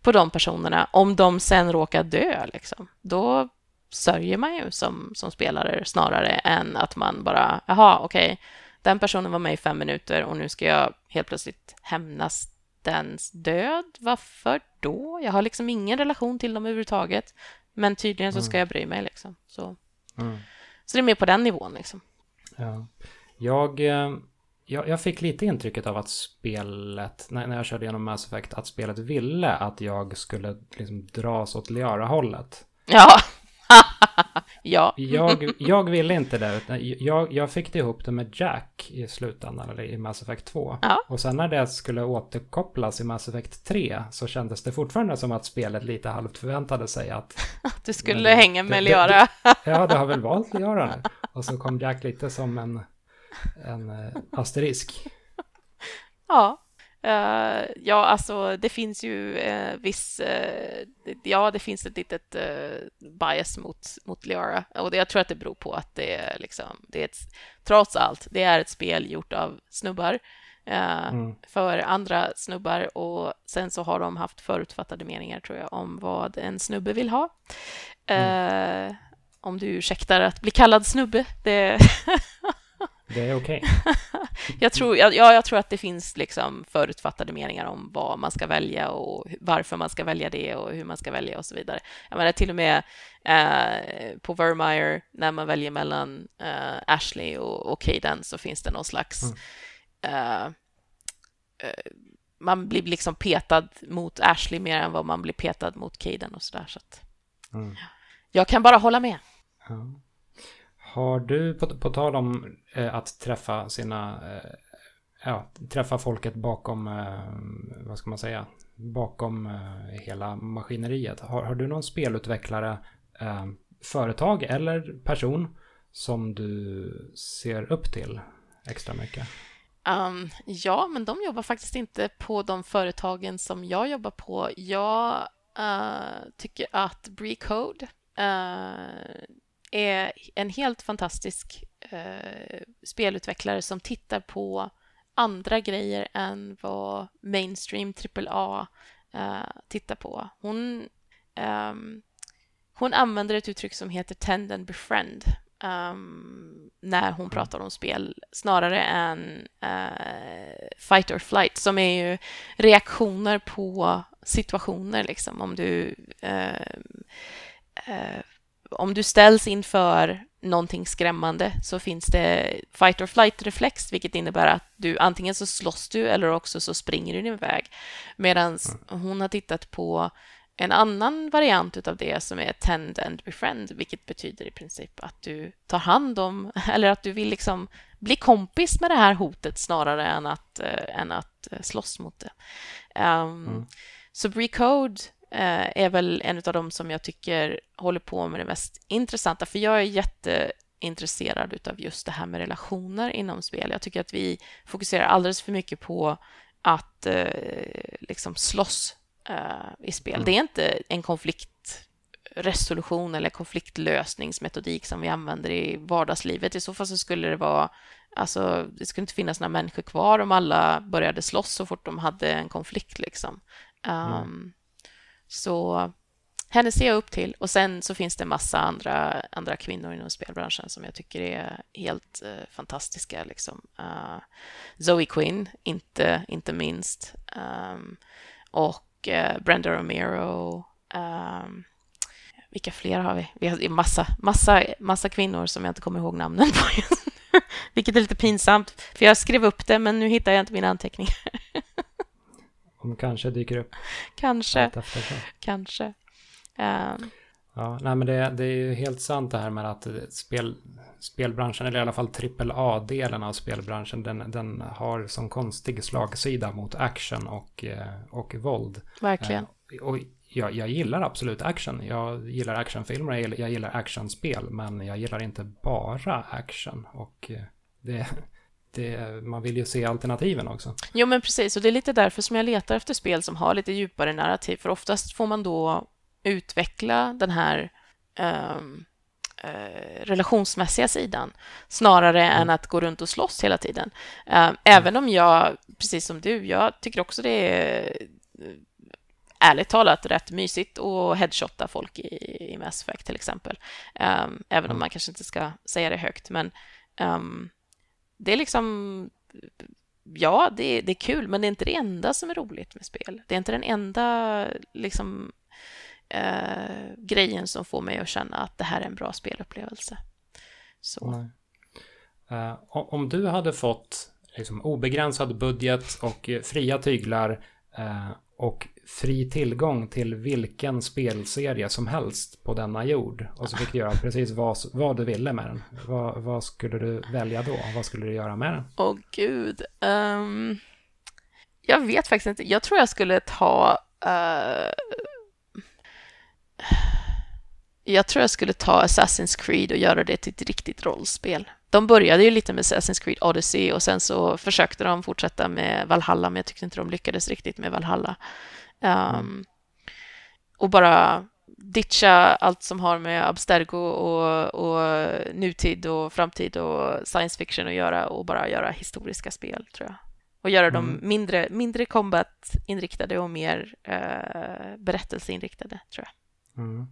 Speaker 2: på de personerna om de sen råkar dö. Liksom. Då sörjer man ju som, som spelare snarare än att man bara, jaha, okej, okay, den personen var med i fem minuter och nu ska jag helt plötsligt hämnas dens död. Varför då? Jag har liksom ingen relation till dem överhuvudtaget. Men tydligen så ska mm. jag bry mig liksom. Så, mm. så det är mer på den nivån liksom.
Speaker 1: Ja. Jag, eh, jag, jag, fick lite intrycket av att spelet, när, när jag körde igenom Mass Effect, att spelet ville att jag skulle liksom dras åt Liara-hållet.
Speaker 2: Ja, ja.
Speaker 1: jag, jag ville inte det. Jag, jag fick det ihop det med Jack i slutändan, eller i Mass Effect 2.
Speaker 2: Ja.
Speaker 1: Och sen när det skulle återkopplas i Mass Effect 3 så kändes det fortfarande som att spelet lite halvt förväntade sig att...
Speaker 2: Att du skulle men, hänga med Liara.
Speaker 1: ja, det har väl valt Liara nu. Och så kom Jack lite som en, en uh, asterisk.
Speaker 2: Ja. Uh, ja, alltså det finns ju uh, viss, uh, ja det finns ett litet bias mot, mot Liara och det, jag tror att det beror på att det är liksom, det är ett, trots allt, det är ett spel gjort av snubbar mm. för andra snubbar och sen så har de haft förutfattade meningar tror jag om vad en snubbe vill ha. Mm. om du ursäktar att bli kallad snubbe, det
Speaker 1: Det är okej.
Speaker 2: Okay. jag, tror, ja, jag tror att det finns liksom förutfattade meningar om vad man ska välja och varför man ska välja det och hur man ska välja och så vidare. Jag menar till och med eh, på Vermeer när man väljer mellan eh, Ashley och, och Caden så finns det någon slags mm. eh, eh man blir liksom petad mot Ashley mer än vad man blir petad mot Caden och sådär. Så att, mm. Jag kan bara hålla med.
Speaker 1: Ja. Har du, på, på tal om eh, att träffa sina, eh, ja, träffa folket bakom, eh, vad ska man säga, bakom eh, hela maskineriet. Har, har, du någon spelutvecklare, eh, företag eller person som du ser upp till extra mycket?
Speaker 2: Um, ja, men de jobbar faktiskt inte på de företagen som jag jobbar på. Jag uh, tycker att Brecode uh, eh, är en helt fantastisk eh, spelutvecklare som tittar på andra grejer än vad mainstream AAA eh, tittar på. Hon, eh, hon använder ett uttryck som heter tend and befriend um, när hon pratar om spel snarare än uh, fight or flight som är ju reaktioner på situationer. Liksom. Om du uh, uh, om du ställs inför någonting skrämmande så finns det fight or flight-reflex, vilket innebär att du antingen så slåss du eller också så springer du din väg. Medan mm. hon har tittat på en annan variant av det som är tend and befriend, vilket betyder i princip att du tar hand om, eller att du vill liksom bli kompis med det här hotet snarare än att, äh, än att äh, slåss mot det. Um, mm. Så Recode Eh, är väl en av dem som jag tycker håller på med det mest intressanta, för jag är jätteintresserad av just det här med relationer inom spel. Jag tycker att vi fokuserar alldeles för mycket på att eh, liksom slåss eh, i spel. Mm. Det är inte en konfliktresolution eller konfliktlösningsmetodik som vi använder i vardagslivet. I så fall så skulle det vara Alltså, det skulle inte finnas några människor kvar om alla började slåss så fort de hade en konflikt. Liksom. Um, mm. Så henne ser jag upp till. Och sen så finns det massa andra, andra kvinnor inom spelbranschen som jag tycker är helt eh, fantastiska. Liksom. Uh, Zoe Quinn, inte, inte minst. Um, och uh, Brenda Romero. Um, vilka fler har vi? Vi har massa, massa, massa kvinnor som jag inte kommer ihåg namnen på just nu. Vilket är lite pinsamt, för jag skrev upp det, men nu hittar jag inte mina anteckningar.
Speaker 1: Om kanske dyker upp.
Speaker 2: Kanske. Kanske. Um.
Speaker 1: Ja, nej men det, det, är ju helt sant det här med att spel, spelbranschen, eller i alla fall AAA-delen av spelbranschen, den, den har som konstig slagsida mot action och, eh, och våld.
Speaker 2: Verkligen.
Speaker 1: Eh, och jag, jag gillar absolut action. Jag gillar actionfilmer, jag gillar actionspel, men jag gillar inte bara action. Och eh, det, det, man vill ju se alternativen också.
Speaker 2: Jo, men precis. Och det är lite därför som jag letar efter spel som har lite djupare narrativ. För oftast får man då utveckla den här um, uh, relationsmässiga sidan snarare mm. än att gå runt och slåss hela tiden. Um, även om jag, precis som du, jag tycker också det är ärligt talat rätt mysigt att headshotta folk i, i Mass Effect till exempel. Um, även om
Speaker 1: Mm.
Speaker 2: man kanske inte ska säga det högt, men um, det är liksom Ja, det är, det är kul, men det är inte det enda som är roligt med spel. Det är inte den enda liksom, eh, grejen som får mig att känna att det här är en bra spelupplevelse. Så.
Speaker 1: Nej. Eh, om du hade fått liksom, obegränsad budget och eh, fria tyglar eh, och fri tillgång till vilken spelserie som helst på denna jord och så fick du göra precis vad, vad du ville med den. Vad, vad skulle du välja då? Vad skulle du göra med den?
Speaker 2: Åh gud. Um, jag vet faktiskt inte. Jag tror jag skulle ta... Uh, jag tror jag skulle ta Assassin's Creed och göra det till ett riktigt rollspel. De började ju lite med Assassin's Creed Odyssey och sen så försökte de fortsätta med Valhalla, men jag tyckte inte de lyckades riktigt med Valhalla. Ehm, Och bara ditcha allt som har med Abstergo och, och nutid och framtid och science fiction att göra och bara göra historiska spel, tror jag. Och göra dem
Speaker 1: Mm.
Speaker 2: mindre, mindre combat-inriktade och mer eh, berättelseinriktade, tror jag.
Speaker 1: Mm.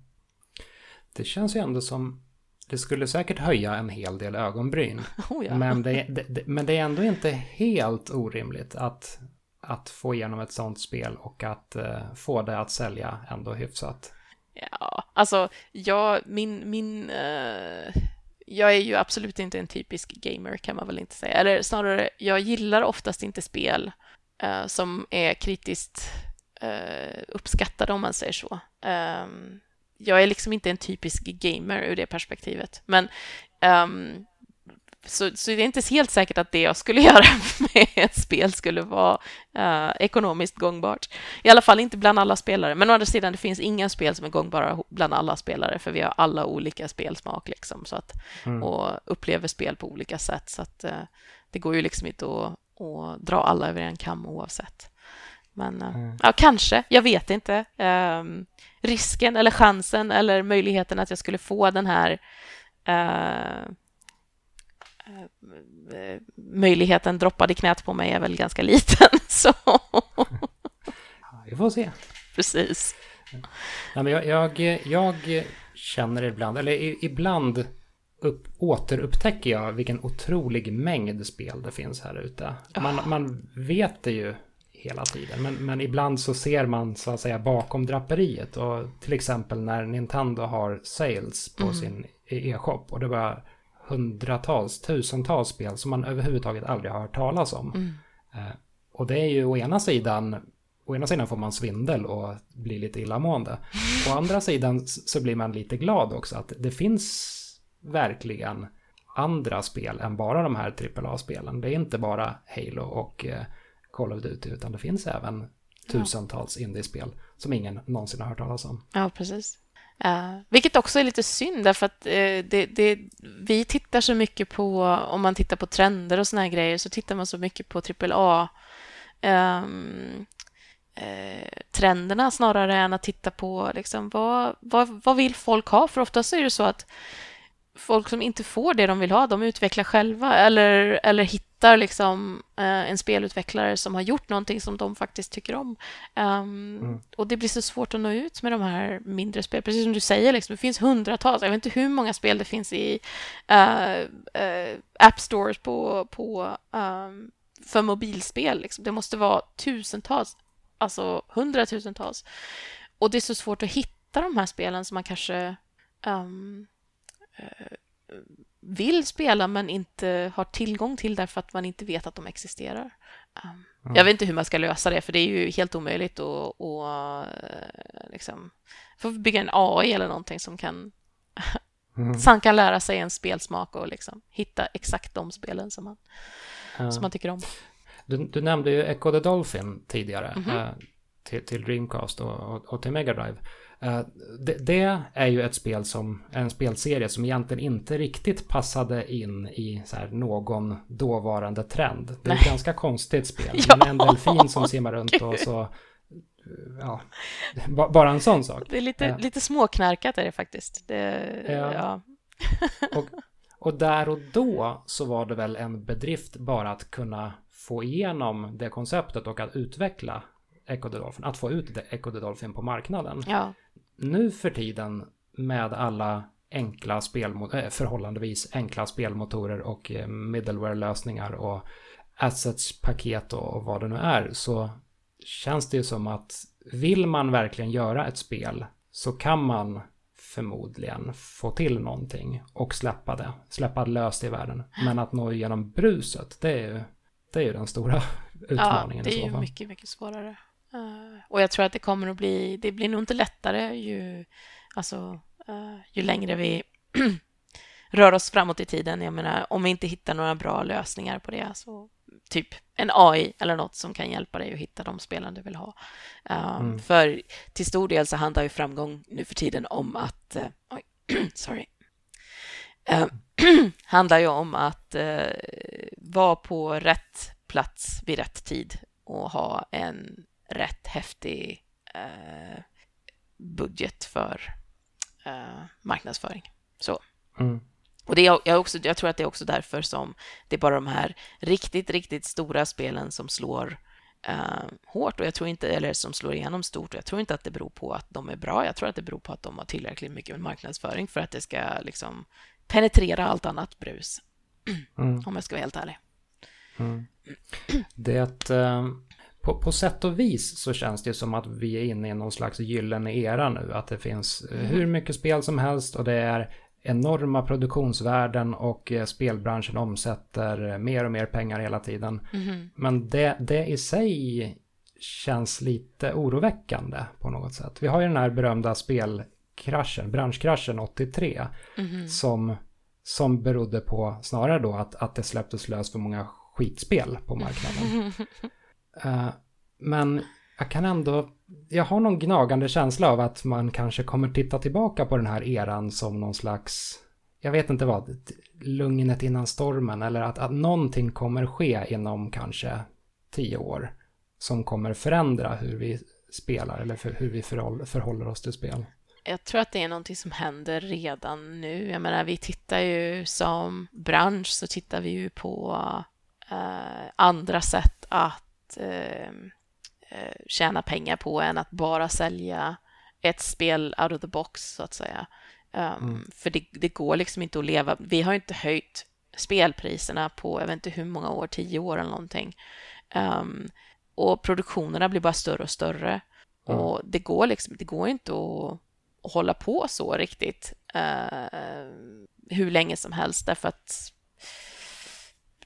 Speaker 1: Det känns ju ändå som det skulle säkert höja en hel del ögonbryn.
Speaker 2: Oh, ja.
Speaker 1: Men, det, det, det, men det är ändå inte helt orimligt att, att få igenom ett sånt spel och att eh, få det att sälja ändå hyfsat.
Speaker 2: Ja, alltså, jag, min, min, eh, jag är ju absolut inte en typisk gamer kan man väl inte säga. Eller snarare, jag gillar oftast inte spel eh, som är kritiskt eh, uppskattade om man säger så. Ehm, jag är liksom inte en typisk gamer ur det perspektivet. Men ehm, så, så det är inte helt säkert att det jag skulle göra med ett spel skulle vara eh, ekonomiskt gångbart. I alla fall inte bland alla spelare. Men å andra sidan, det finns inga spel som är gångbara bland alla spelare, för vi har alla olika spelsmak liksom, så att,
Speaker 1: Mm.
Speaker 2: och upplever spel på olika sätt. Så att eh, det går ju liksom inte att, att dra alla över en kam oavsett. Men eh,
Speaker 1: Mm.
Speaker 2: ja, kanske, jag vet inte. Ehm, risken eller chansen eller möjligheten att jag skulle få den här eh, eh, möjligheten droppad i knät på mig är väl ganska liten. Så
Speaker 1: vi får se.
Speaker 2: precis.
Speaker 1: Nej, men jag, jag, jag känner ibland, eller ibland upp, återupptäcker jag vilken otrolig mängd spel det finns här ute. Man, man vet det ju hela tiden, men, men ibland så ser man så att säga bakom draperiet. Och till exempel när Nintendo har sales på sin e-shop och det var hundratals, tusentals spel som man överhuvudtaget aldrig har hört talas om. Eh, Och det är ju å ena sidan, å ena sidan får man svindel och blir lite illamående. Å andra sidan så blir man lite glad också att det finns verkligen andra spel än bara de här AAA-spelen. Det är inte bara Halo och eh, Call of Duty utan det finns även tusentals indiespel som ingen någonsin har hört talas om.
Speaker 2: Ja, precis. Uh, vilket också är lite synd, därför att uh, det, det, vi tittar så mycket på, om man tittar på trender och såna här grejer, så tittar man så mycket på AAA ehm, eh, trenderna snarare än att titta på liksom, vad, vad, vad vill folk ha? För oftast är det så att folk som inte får det de vill ha, de utvecklar själva eller, eller hittar liksom, eh, en spelutvecklare som har gjort någonting som de faktiskt tycker om. Um, Och det blir så svårt att nå ut med de här mindre spel. Precis som du säger, liksom, det finns hundratals, jag vet inte hur många spel det finns i eh, eh, App Stores på, på, ehm, för mobilspel. Liksom. Det måste vara tusentals, alltså hundratusentals. Och det är så svårt att hitta de här spelen som man kanske eh, vill spela men inte har tillgång till därför att man inte vet att de existerar. Um, Jag vet inte hur man ska lösa det, för det är ju helt omöjligt att, att eh, liksom, få bygga en AI eller någonting som kan, som kan lära sig en spelsmak och liksom hitta exakt de spelen som man, som man tycker om.
Speaker 1: Du, du nämnde ju Echo the Dolphin tidigare eh, till, till Dreamcast och, och, och till Mega Drive. Eh, det, det är ju ett spel som, en spelserie som egentligen inte riktigt passade in i någon dåvarande trend. Det är ett ganska konstigt spel.
Speaker 2: Ja,
Speaker 1: med en delfin som simmar runt och så... Ja, ba- bara en sån sak.
Speaker 2: Det är lite,
Speaker 1: Ja.
Speaker 2: lite småknarkat är det faktiskt. Det,
Speaker 1: Ja.
Speaker 2: ja.
Speaker 1: Och, och där och då så var det väl en bedrift bara att kunna få igenom det konceptet och att utveckla Echo the Dolphin, att få ut det- Echo the Dolphin på marknaden.
Speaker 2: ja.
Speaker 1: Nu för tiden med alla enkla spelmotorer, förhållandevis enkla spelmotorer och middleware-lösningar och assets-paket och vad det nu är så känns det ju som att vill man verkligen göra ett spel så kan man förmodligen få till någonting och släppa det, släppa löst i världen. Men att nå igenom bruset, det är ju, det är ju den stora utmaningen.
Speaker 2: Ja, det är ju mycket, mycket svårare. Uh, och jag tror att det kommer att bli, det blir nog inte lättare ju, alltså, uh, ju längre vi rör oss framåt i tiden. Jag menar, om vi inte hittar några bra lösningar på det, så typ en AI eller något som kan hjälpa dig att hitta de spelen du vill ha. Um, mm. För till stor del så handlar ju framgång nu för tiden om att... Uh, oj, sorry. Uh, handlar ju om att uh, vara på rätt plats vid rätt tid och ha en rätt häftig uh, budget för marknadsföring. Så. Mm. Och det är, jag, också, jag tror att det är också därför som det är bara de här riktigt, riktigt stora spelen som slår uh, hårt och jag tror inte, eller som slår igenom stort. Och jag tror inte att det beror på att de är bra. Jag tror att det beror på att de har tillräckligt mycket marknadsföring för att det ska liksom penetrera allt annat brus. Mm. Om jag ska vara helt ärlig.
Speaker 1: Mm. Det, uh, på, på sätt och vis så känns det som att vi är inne i någon slags gyllene era nu. Att det finns mm. hur mycket spel som helst och det är enorma produktionsvärden och eh, spelbranschen omsätter mer och mer pengar hela tiden. Mm. Men det, det i sig känns lite oroväckande på något sätt. Vi har ju den här berömda spelkraschen, branschkraschen 83, mm. som, som berodde på snarare då att, att det släpptes lös för många skitspel på marknaden. uh, men jag kan ändå, jag har någon gnagande känsla av att man kanske kommer titta tillbaka på den här eran som någon slags, jag vet inte vad, lugnet innan stormen eller att, att någonting kommer ske inom kanske tio år som kommer förändra hur vi spelar eller för, hur vi förhåller, förhåller oss till spel.
Speaker 2: Jag tror att det är någonting som händer redan nu. Jag menar, vi tittar ju som bransch så tittar vi ju på eh, andra sätt att uh, Eh, tjäna pengar på än att bara sälja ett spel out of the box, så att säga. Um, mm. För det, det, går liksom inte att leva. Vi har inte höjt spelpriserna på, jag vet inte hur många år, tio år eller någonting. Um, och produktionerna blir bara större och större. Mm. Och det går liksom, det går inte att, att hålla på så riktigt uh, hur länge som helst därför att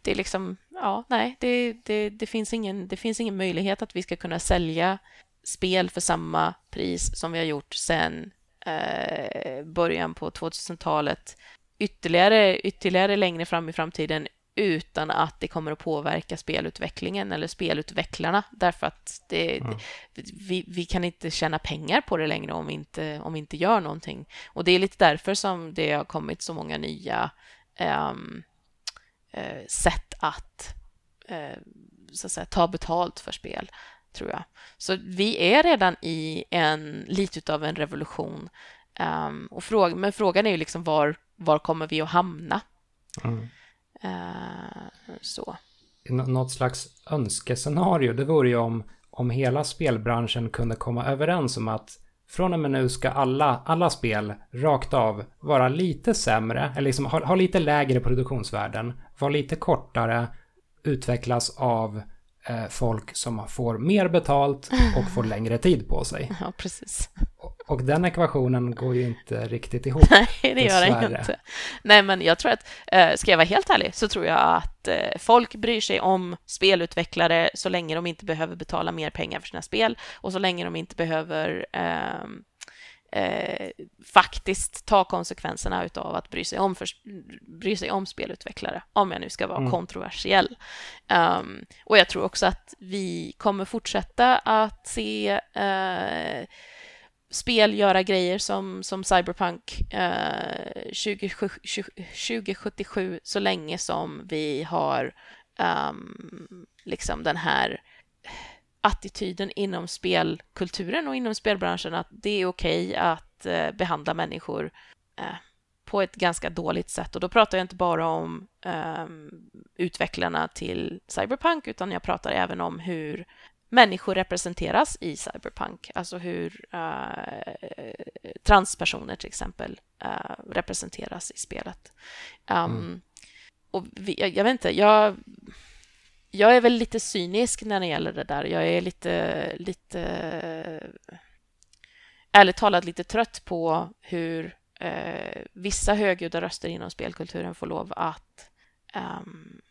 Speaker 2: det är liksom, ja, nej, det, det, det, finns ingen, det finns ingen möjlighet att vi ska kunna sälja spel för samma pris som vi har gjort sedan eh, början på 2000-talet ytterligare, ytterligare längre fram i framtiden utan att det kommer att påverka spelutvecklingen eller spelutvecklarna därför att det, mm. vi, vi kan inte tjäna pengar på det längre om vi, inte, om vi inte gör någonting. Och det är lite därför som det har kommit så många nya um, sätt att, eh, så att säga, ta betalt för spel, tror jag. Så vi är redan i en lite av en revolution. Um, och fråga, men frågan är ju liksom var, var kommer vi att hamna? Mm. Uh, så.
Speaker 1: Något slags önskescenario, det vore ju om, om hela spelbranschen kunde komma överens om att från och med nu ska alla, alla spel rakt av vara lite sämre, eller liksom ha, ha lite lägre produktionsvärden, vara lite kortare, utvecklas av eh, folk som får mer betalt och får längre tid på sig.
Speaker 2: Ja, precis.
Speaker 1: Och, och den ekvationen går ju inte riktigt ihop.
Speaker 2: Nej, det gör den inte. Nej, men jag tror att, eh, ska jag vara helt ärlig, så tror jag att eh, folk bryr sig om spelutvecklare så länge de inte behöver betala mer pengar för sina spel och så länge de inte behöver eh, eh, faktiskt ta konsekvenserna utav att bry sig om, för, bry sig om spelutvecklare, om jag nu ska vara mm. kontroversiell. Um, och jag tror också att vi kommer fortsätta att se uh, spel göra grejer som, som Cyberpunk 20, 2077 så länge som vi har um, liksom den här attityden inom spelkulturen och inom spelbranschen att det är okej okay att eh, behandla människor eh, på ett ganska dåligt sätt. Och då pratar jag inte bara om eh, utvecklarna till Cyberpunk utan jag pratar även om hur människor representeras i cyberpunk, alltså hur uh, transpersoner till exempel uh, representeras i spelet. Um, mm. Och vi, jag, jag, vet inte, jag, jag är väl lite cynisk när det gäller det där. Jag är lite, lite ärligt talat lite trött på hur eh, vissa högljudda röster inom spelkulturen får lov att, eh,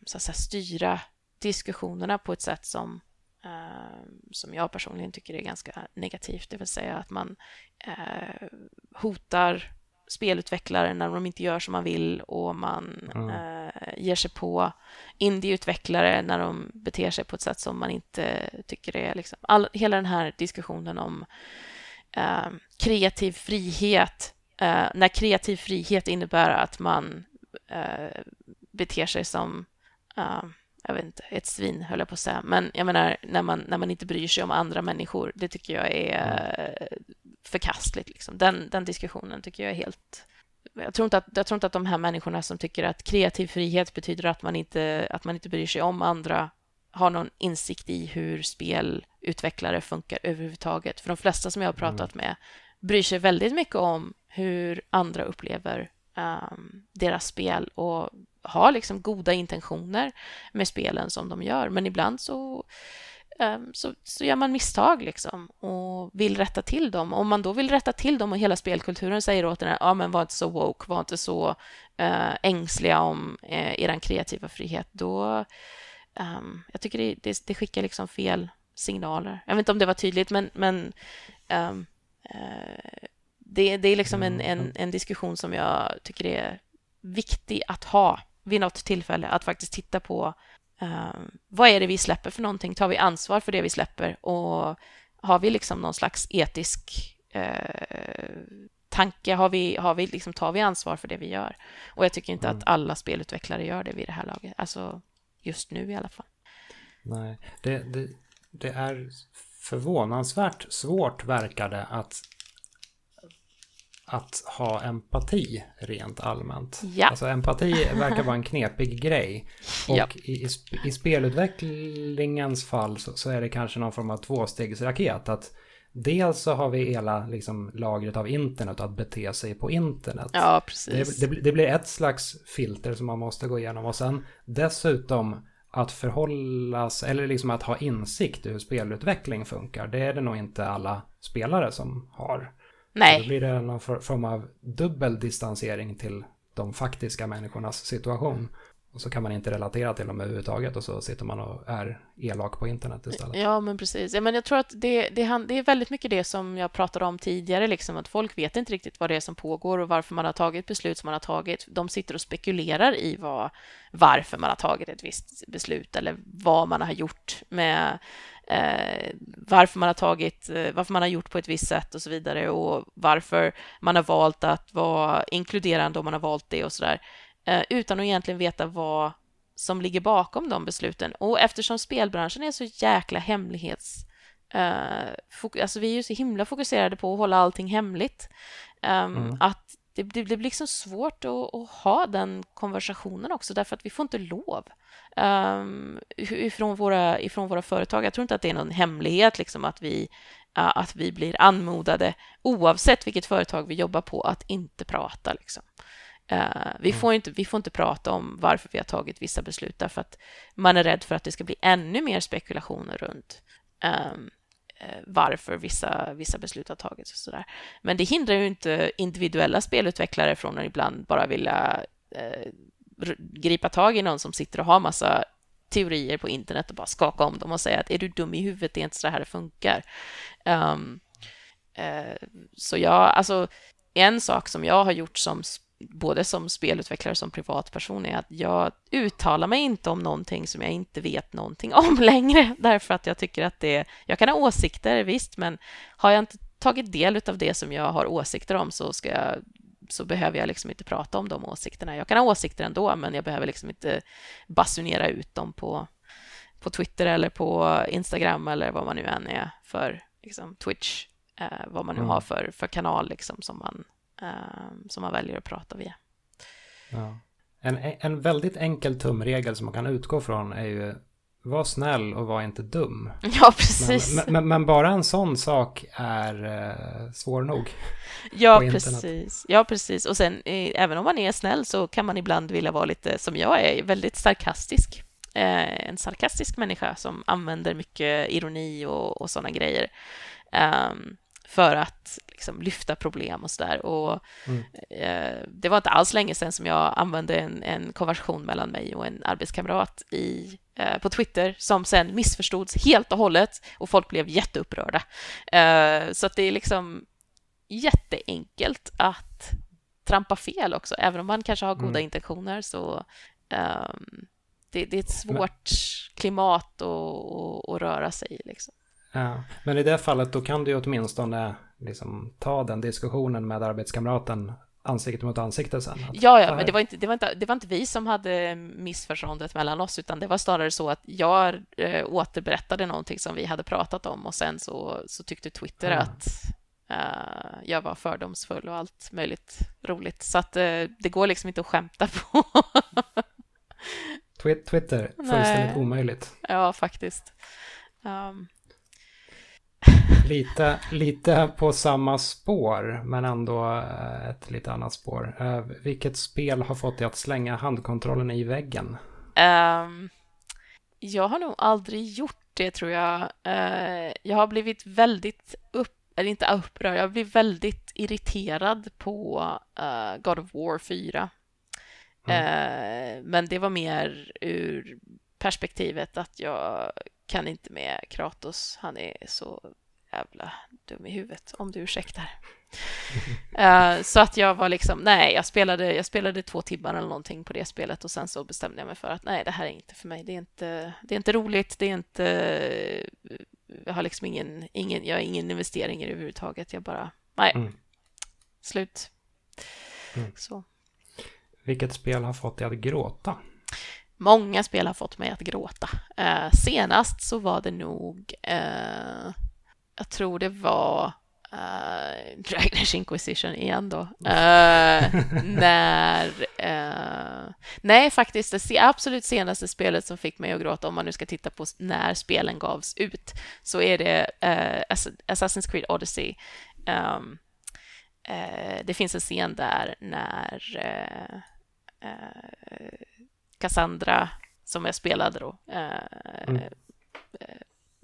Speaker 2: så att säga, styra diskussionerna på ett sätt som eh, som jag personligen tycker är ganska negativt, det vill säga att man eh, hotar spelutvecklare när de inte gör som man vill och man mm. eh, ger sig på indieutvecklare när de beter sig på ett sätt som man inte tycker är... Liksom, all, hela den här diskussionen om eh, kreativ frihet, eh, när kreativ frihet innebär att man eh, beter sig som ehm, jag vet inte, ett svin höll jag på att säga. Men jag menar, när man, när man inte bryr sig om andra människor, det tycker jag är. Förkastligt. Liksom. Den, den diskussionen tycker jag är helt... Jag tror, inte att, jag tror inte att de här människorna som tycker att kreativ frihet betyder att man inte, att man inte bryr sig om andra har någon insikt i hur spelutvecklare funkar överhuvudtaget. För de flesta som jag har pratat mm. med bryr sig väldigt mycket om hur andra upplever um, deras spel och har liksom goda intentioner med spelen som de gör. Men ibland så, så, så, gör man misstag liksom och vill rätta till dem. Om man då vill rätta till dem och hela spelkulturen säger åt en ja men var inte så woke, var inte så uh, ängsliga om uh, er kreativa frihet, då um, jag tycker det, det, det, skickar liksom fel signaler. Jag vet inte om det var tydligt, men, men um, uh, det, det är liksom en, mm, en, en diskussion som jag tycker är viktig att ha vid något tillfälle, att faktiskt titta på uh, vad är det vi släpper för någonting? Tar vi ansvar för det vi släpper? Och har vi liksom någon slags etisk uh, tanke? Har vi, har vi liksom, tar vi ansvar för det vi gör? Och jag tycker inte mm. att alla spelutvecklare gör det vid det här laget. Alltså just nu i alla fall.
Speaker 1: Nej, det, det, det är förvånansvärt svårt verkar det att att ha empati rent allmänt.
Speaker 2: Ja.
Speaker 1: Alltså empati verkar vara en knepig grej. Och ja. i, i, spelutvecklingens fall så, så, är det kanske någon form av tvåstegsraket. Att dels så har vi hela liksom, lagret av internet att bete sig på internet.
Speaker 2: Ja, precis.
Speaker 1: Det, det, det blir ett slags filter som man måste gå igenom. Och sen dessutom att förhållas, eller liksom att ha insikt i hur spelutveckling funkar. Det är det nog inte alla spelare som har.
Speaker 2: Nej.
Speaker 1: då blir det någon form av dubbel distansering till de faktiska människornas situation. Och så kan man inte relatera till dem överhuvudtaget och så sitter man och är elak på internet istället.
Speaker 2: Ja, men precis. Ja, men jag tror att det, det, det är väldigt mycket det som jag pratade om tidigare, liksom, att folk vet inte riktigt vad det är som pågår och varför man har tagit beslut som man har tagit. De sitter och spekulerar i vad, varför man har tagit ett visst beslut eller vad man har gjort med eh, varför man har tagit, eh, varför man har gjort på ett visst sätt och så vidare och varför man har valt att vara inkluderande om man har valt det och så där. Eh, utan att egentligen veta vad som ligger bakom de besluten. Och eftersom spelbranschen är så jäkla hemlighets... Uh, alltså vi är ju så himla fokuserade på att hålla allting hemligt. Um, mm. Att det, det, det, blir liksom svårt att, att, ha den konversationen också därför att vi får inte lov um, ifrån, våra, ifrån våra företag. Jag tror inte att det är någon hemlighet liksom att vi, uh, att vi blir anmodade oavsett vilket företag vi jobbar på att inte prata. Liksom. Uh, vi, mm. får inte, vi får inte prata om varför vi har tagit vissa beslut därför att man är rädd för att det ska bli ännu mer spekulationer runt um, varför vissa, vissa beslut har tagits och sådär. Men det hindrar ju inte individuella spelutvecklare från att ibland bara vilja uh, gripa tag i någon som sitter och har massa teorier på internet och bara skaka om dem och säga att är du dum i huvudet, det är inte så här det funkar. Um, uh, så jag, alltså en sak som jag har gjort som både som spelutvecklare och som privatperson är att jag uttalar mig inte om någonting som jag inte vet någonting om längre därför att jag tycker att det... Jag kan ha åsikter, visst, men har jag inte tagit del av det som jag har åsikter om så ska jag så behöver jag liksom inte prata om de åsikterna. Jag kan ha åsikter ändå, men jag behöver liksom inte basunera ut dem på, på Twitter eller på Instagram eller vad man nu än är för liksom, Twitch, eh, vad man nu mm. har för, för kanal liksom, som man Ehm, som man väljer att prata via.
Speaker 1: Ja. En, en väldigt enkel tumregel som man kan utgå från är ju var snäll och var inte dum.
Speaker 2: Ja, precis.
Speaker 1: Men, men, men bara en sån sak är eh, svår nog.
Speaker 2: Ja, precis. Ja, precis. Och sen, eh, även om man är snäll så kan man ibland vilja vara lite, som jag är, väldigt sarkastisk. Eh, en sarkastisk människa som använder mycket ironi och, och sådana grejer. Um, för att liksom, lyfta problem och sådär. Och mm. eh, det var inte alls länge sedan som jag använde en, en konversation mellan mig och en arbetskamrat i, eh, på Twitter som sen missförstods helt och hållet och folk blev jätteupprörda. Eh, så att det är liksom jätteenkelt att trampa fel också, även om man kanske har goda mm. intentioner så um, det, det, är ett svårt klimat att, att, att röra sig i. Liksom.
Speaker 1: Ja, men i det fallet då kan du åtminstone liksom ta den diskussionen med arbetskamraten ansikte mot ansikte sen.
Speaker 2: Ja, ja, men det var, inte, det, var inte, det var inte vi som hade missförståndet mellan oss, utan det var snarare så att jag äh, återberättade någonting som vi hade pratat om och sen så, så tyckte Twitter mm. att äh, jag var fördomsfull och allt möjligt roligt. Så att äh, det går liksom inte att skämta på.
Speaker 1: Twitter, fullständigt Nej. omöjligt.
Speaker 2: Ja, faktiskt. Um,
Speaker 1: lite, lite på samma spår, men ändå eh, ett lite annat spår. Uh, vilket spel har fått dig att slänga handkontrollen i väggen?
Speaker 2: Um, jag har nog aldrig gjort det, tror jag. Uh, jag har blivit väldigt upp eller inte upprörd, jag blev väldigt irriterad på uh, God of War 4. Mm. men det var mer ur perspektivet att jag kan inte med Kratos. Han är så jävla dum i huvudet, om du ursäktar. Uh, så att jag var liksom, nej, jag spelade, jag spelade två timmar eller någonting på det spelet och sen så bestämde jag mig för att nej, det här är inte för mig. Det är inte, det är inte roligt, det är inte, jag har liksom ingen, ingen, jag har ingen investering i det överhuvudtaget. Jag bara, nej, mm. slut. Mm. Så.
Speaker 1: Vilket spel har fått dig att gråta?
Speaker 2: Många spel har fått mig att gråta. Uh, senast så var det nog uh, jag tror det var uh, Dragon Inquisition igen då. Uh, när... Uh, nej, faktiskt det absolut senaste spelet som fick mig att gråta, om man nu ska titta på när spelen gavs ut, så är det uh, Assassin's Creed Odyssey. Um, det finns en scen där när Cassandra, som jag spelade då, mm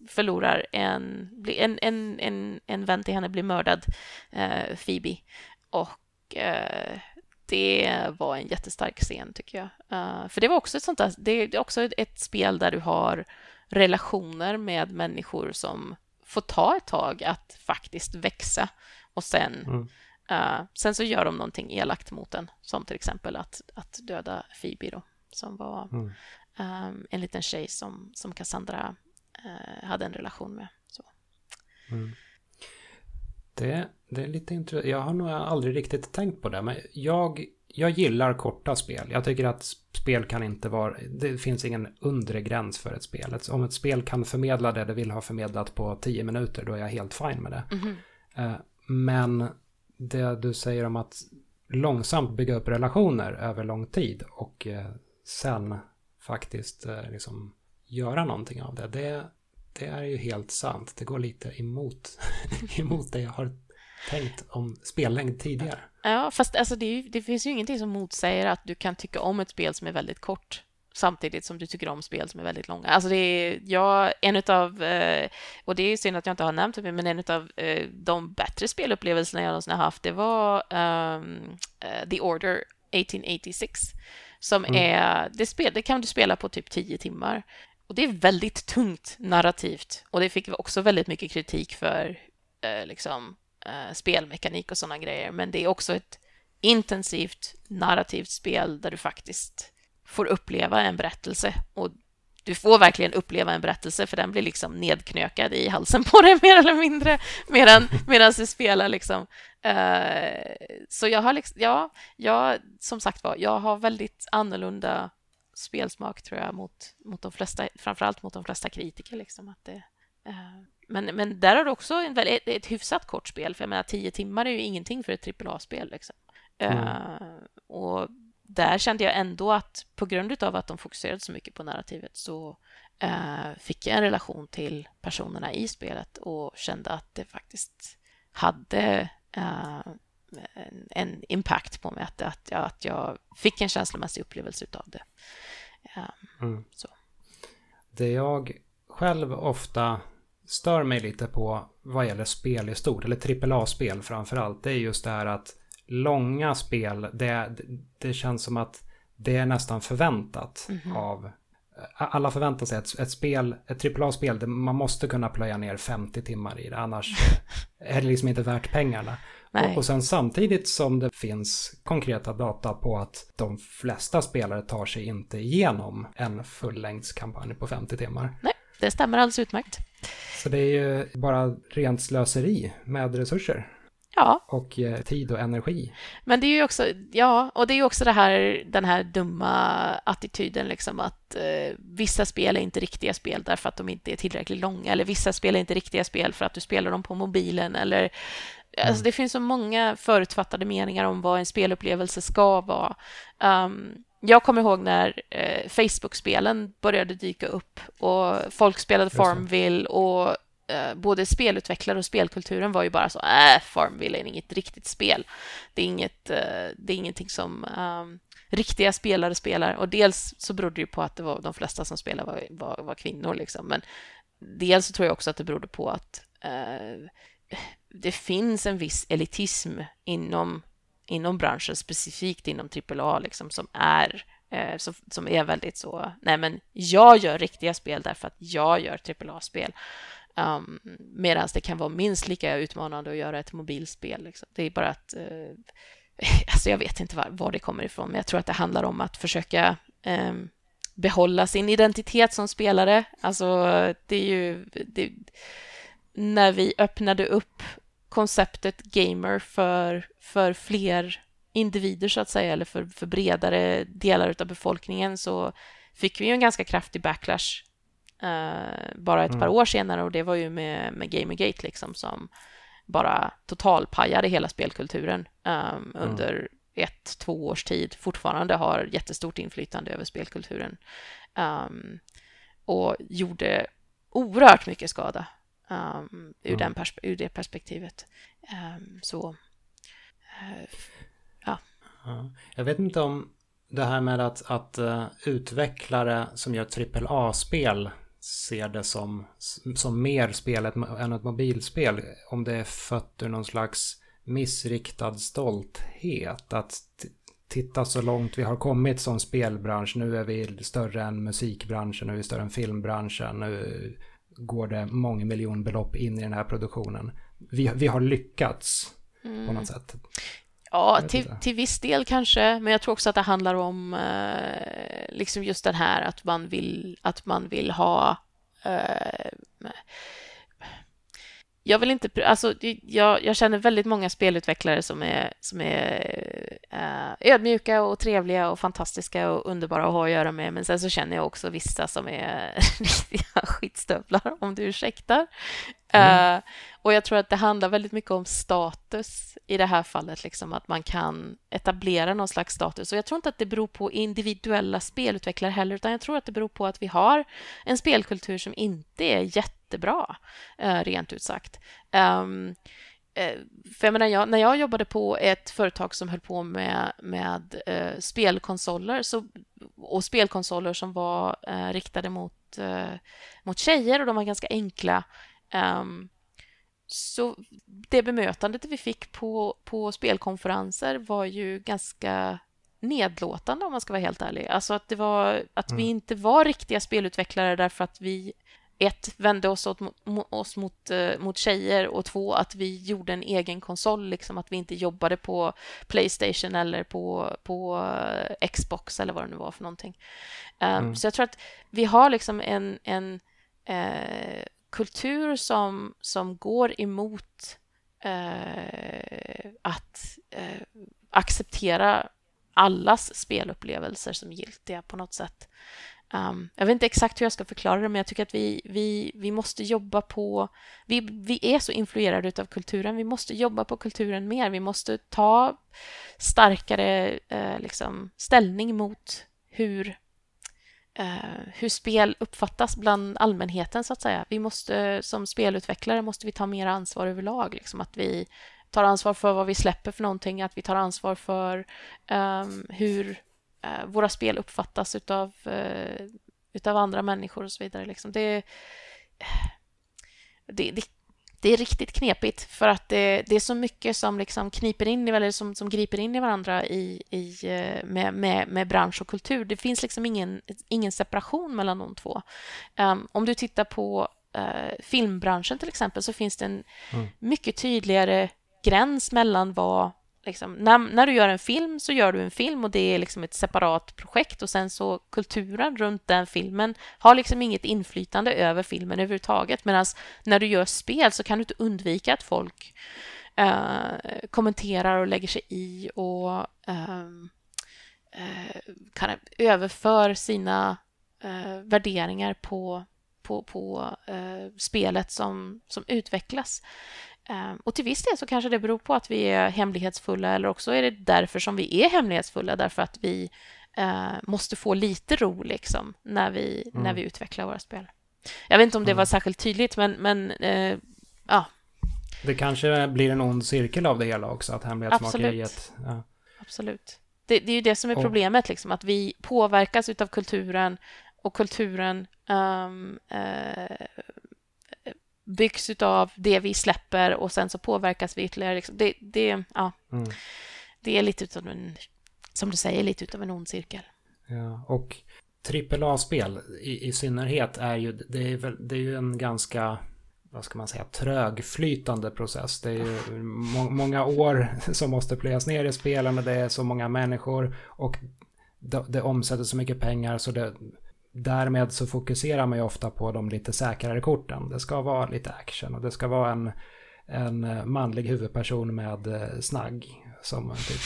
Speaker 2: förlorar en, en, en, en, en vän till henne blir mördad, eh, Phoebe. Och eh, det var en jättestark scen tycker jag. Uh, för det var också ett sånt där, det är också ett spel där du har relationer med människor som får ta ett tag att faktiskt växa och sen mm. uh, sen så gör de någonting elakt mot en, som till exempel att, att döda Phoebe då, som var mm. um, en liten tjej som, som Cassandra eh, hade en relation med. Så. Mm.
Speaker 1: Det, det är lite intressant. Jag har nog aldrig riktigt tänkt på det. Men jag, jag gillar korta spel. Jag tycker att spel kan inte vara... Det finns ingen undre gräns för ett spel. Om ett spel kan förmedla det det vill ha förmedlat på tio minuter, då är jag helt fine med det. Mm -hmm. Men det du säger om att långsamt bygga upp relationer över lång tid och eh, sen faktiskt eh, liksom göra någonting av det. Det, det är ju helt sant. Det går lite emot, emot det jag har tänkt om spellängd tidigare.
Speaker 2: Ja, fast alltså det, ju, det, finns ju ingenting som motsäger att du kan tycka om ett spel som är väldigt kort samtidigt som du tycker om spel som är väldigt långa. Alltså det är, jag, en utav, eh, och det är synd att jag inte har nämnt det, men en av eh, de bättre spelupplevelserna jag någonsin har haft, det var um, The Order 1886, som mm. är, det, spel, det kan du spela på typ tio timmar. Och det är väldigt tungt narrativt och det fick också väldigt mycket kritik för eh, liksom, eh, spelmekanik och sådana grejer. Men det är också ett intensivt narrativt spel där du faktiskt får uppleva en berättelse och du får verkligen uppleva en berättelse för den blir liksom nedknökad i halsen på dig mer eller mindre medan, medan du spelar liksom. Uh, så jag har liksom, ja, jag, som sagt var, jag har väldigt annorlunda spelsmak tror jag mot, mot de flesta, framförallt mot de flesta kritiker. Liksom, att det, eh, men, men där har du också en, ett, ett hyfsat kort spel, för jag menar tio timmar är ju ingenting för ett AAA-spel. Liksom. Mm. Uh, och där kände jag ändå att på grund av att de fokuserade så mycket på narrativet så eh, fick jag en relation till personerna i spelet och kände att det faktiskt hade eh, en, en, impact på mig, att, att, jag, att jag fick en känslomässig upplevelse av det. Mm. Så.
Speaker 1: Det jag själv ofta stör mig lite på vad gäller spel i stort, eller AAA-spel framför allt, det är just det här att långa spel, det, det känns som att det är nästan förväntat mm -hmm. av alla förväntar sig ett, ett spel, ett AAA-spel, man måste kunna plöja ner 50 timmar i det, annars är det liksom inte värt pengarna. Och, och sen samtidigt som det finns konkreta data på att de flesta spelare tar sig inte igenom en fullängdskampanj på 50 timmar.
Speaker 2: Nej, det stämmer alldeles utmärkt.
Speaker 1: Så det är ju bara rent slöseri med resurser.
Speaker 2: Ja.
Speaker 1: Och eh, tid och energi.
Speaker 2: Men det är ju också, ja, och det är ju också det här, den här dumma attityden liksom att eh, vissa spel är inte riktiga spel därför att de inte är tillräckligt långa eller vissa spel är inte riktiga spel för att du spelar dem på mobilen eller Mm. Alltså det finns så många förutfattade meningar om vad en spelupplevelse ska vara. Um, jag kommer ihåg när eh, Facebook-spelen började dyka upp och folk spelade Farmville och eh, både spelutvecklare och spelkulturen var ju bara så äh, Farmville är inget riktigt spel. Det är, inget, eh, det är ingenting som um, riktiga spelare spelar och dels så berodde det på att det var de flesta som spelade var, var, var kvinnor liksom, men dels så tror jag också att det berodde på att uh, det finns en viss elitism inom, inom branschen, specifikt inom AAA, liksom, som är eh, som, som är väldigt så, nej men jag gör riktiga spel därför att jag gör AAA-spel. Ehm, um, Medan det kan vara minst lika utmanande att göra ett mobilspel. Liksom. Det är bara att, Uh, alltså jag vet inte var, var, det kommer ifrån, men jag tror att det handlar om att försöka um, behålla sin identitet som spelare. Alltså det är ju, det, när vi öppnade upp konceptet gamer för, för fler individer så att säga, eller för, för bredare delar av befolkningen så fick vi ju en ganska kraftig backlash uh, bara ett mm. par år senare och det var ju med, med Gamergate liksom som bara totalpajade hela spelkulturen um, under mm. ett, två års tid fortfarande har jättestort inflytande över spelkulturen um, och gjorde oerhört mycket skada um, ur, den perspe ur det perspektivet. Um, så, uh, ja.
Speaker 1: ja. Jag vet inte om det här med att, att uh, utvecklare som gör AAA-spel ser det som, som mer spel än ett mobilspel. Om det är fött ur någon slags missriktad stolthet. Att titta så långt vi har kommit som spelbransch. Nu är vi större än musikbranschen, nu är vi större än filmbranschen. Nu går det många miljonbelopp in i den här produktionen. Vi, vi har lyckats mm. på något sätt.
Speaker 2: Ja, till, till viss del kanske, men jag tror också att det handlar om eh, liksom just den här att man vill, att man vill ha eh, jag vill inte, alltså jag, jag känner väldigt många spelutvecklare som är, som är äh, ödmjuka och trevliga och fantastiska och underbara att ha att göra med. Men sen så känner jag också vissa som är riktiga skitstövlar, om du ursäktar. Mm. Och jag tror att det handlar väldigt mycket om status i det här fallet, liksom att man kan etablera någon slags status. Och jag tror inte att det beror på individuella spelutvecklare heller, utan jag tror att det beror på att vi har en spelkultur som inte är jättebra, eh, rent ut sagt. Um, för jag menar, jag, när jag jobbade på ett företag som höll på med, med eh, spelkonsoler så, och spelkonsoler som var eh, riktade mot, eh, mot tjejer och de var ganska enkla Um, så det bemötandet vi fick på, på spelkonferenser var ju ganska nedlåtande om man ska vara helt ärlig. Alltså att det var att mm. vi inte var riktiga spelutvecklare därför att vi ett, vände oss, åt, mot, oss mot, uh, mot tjejer och två, att vi gjorde en egen konsol, liksom att vi inte jobbade på Playstation eller på, på uh, Xbox eller vad det nu var för någonting. Um, mm. Så jag tror att vi har liksom en, en uh, kultur som, som går emot eh, att eh, acceptera allas spelupplevelser som giltiga på något sätt. Um, jag vet inte exakt hur jag ska förklara det, men jag tycker att vi, vi, vi måste jobba på... Vi, vi är så influerade av kulturen. Vi måste jobba på kulturen mer. Vi måste ta starkare eh, liksom, ställning mot hur eh, hur spel uppfattas bland allmänheten så att säga. Vi måste som spelutvecklare måste vi ta mer ansvar överlag, liksom att vi tar ansvar för vad vi släpper för någonting, att vi tar ansvar för eh, hur eh, våra spel uppfattas utav, eh, utav andra människor och så vidare. Liksom. Det, det, det, det är riktigt knepigt för att det, det, är så mycket som liksom kniper in eller som, som griper in i varandra i, i, eh, med, med, med bransch och kultur. Det finns liksom ingen, ingen separation mellan de två. Um, om du tittar på uh, filmbranschen till exempel så finns det en mm. mycket tydligare gräns mellan vad Liksom, när, när, du gör en film så gör du en film och det är liksom ett separat projekt och sen så kulturen runt den filmen har liksom inget inflytande över filmen överhuvudtaget. Medan när du gör spel så kan du inte undvika att folk eh, kommenterar och lägger sig i och ehm, eh, kan överför sina eh, värderingar på, på, på eh, spelet som, som utvecklas. Ehm, och till viss del så kanske det beror på att vi är hemlighetsfulla eller också är det därför som vi är hemlighetsfulla därför att vi eh, måste få lite ro liksom när vi, mm. när vi utvecklar våra spel. Jag vet inte om det mm. var särskilt tydligt men, men eh, ja.
Speaker 1: Det kanske blir en ond cirkel av det hela också, att hemlighetsmakeriet... Ja.
Speaker 2: Absolut. Det, det, är ju det som är problemet, liksom, att vi påverkas av kulturen och kulturen um, uh, byggs av det vi släpper och sen så påverkas vi ytterligare. Liksom. Det, det, ja, mm. det är lite utav en, som du säger, lite utav en ond cirkel.
Speaker 1: Ja, och AAA-spel i, i synnerhet är ju, det är, väl, det är ju en ganska, vad ska man säga, trögflytande process. Det är ju må, många år som måste plöjas ner i spelen och det är så många människor och det, det omsätter så mycket pengar så det därmed så fokuserar man ju ofta på de lite säkrare korten. Det ska vara lite action och det ska vara en, en manlig huvudperson med eh, snagg som typ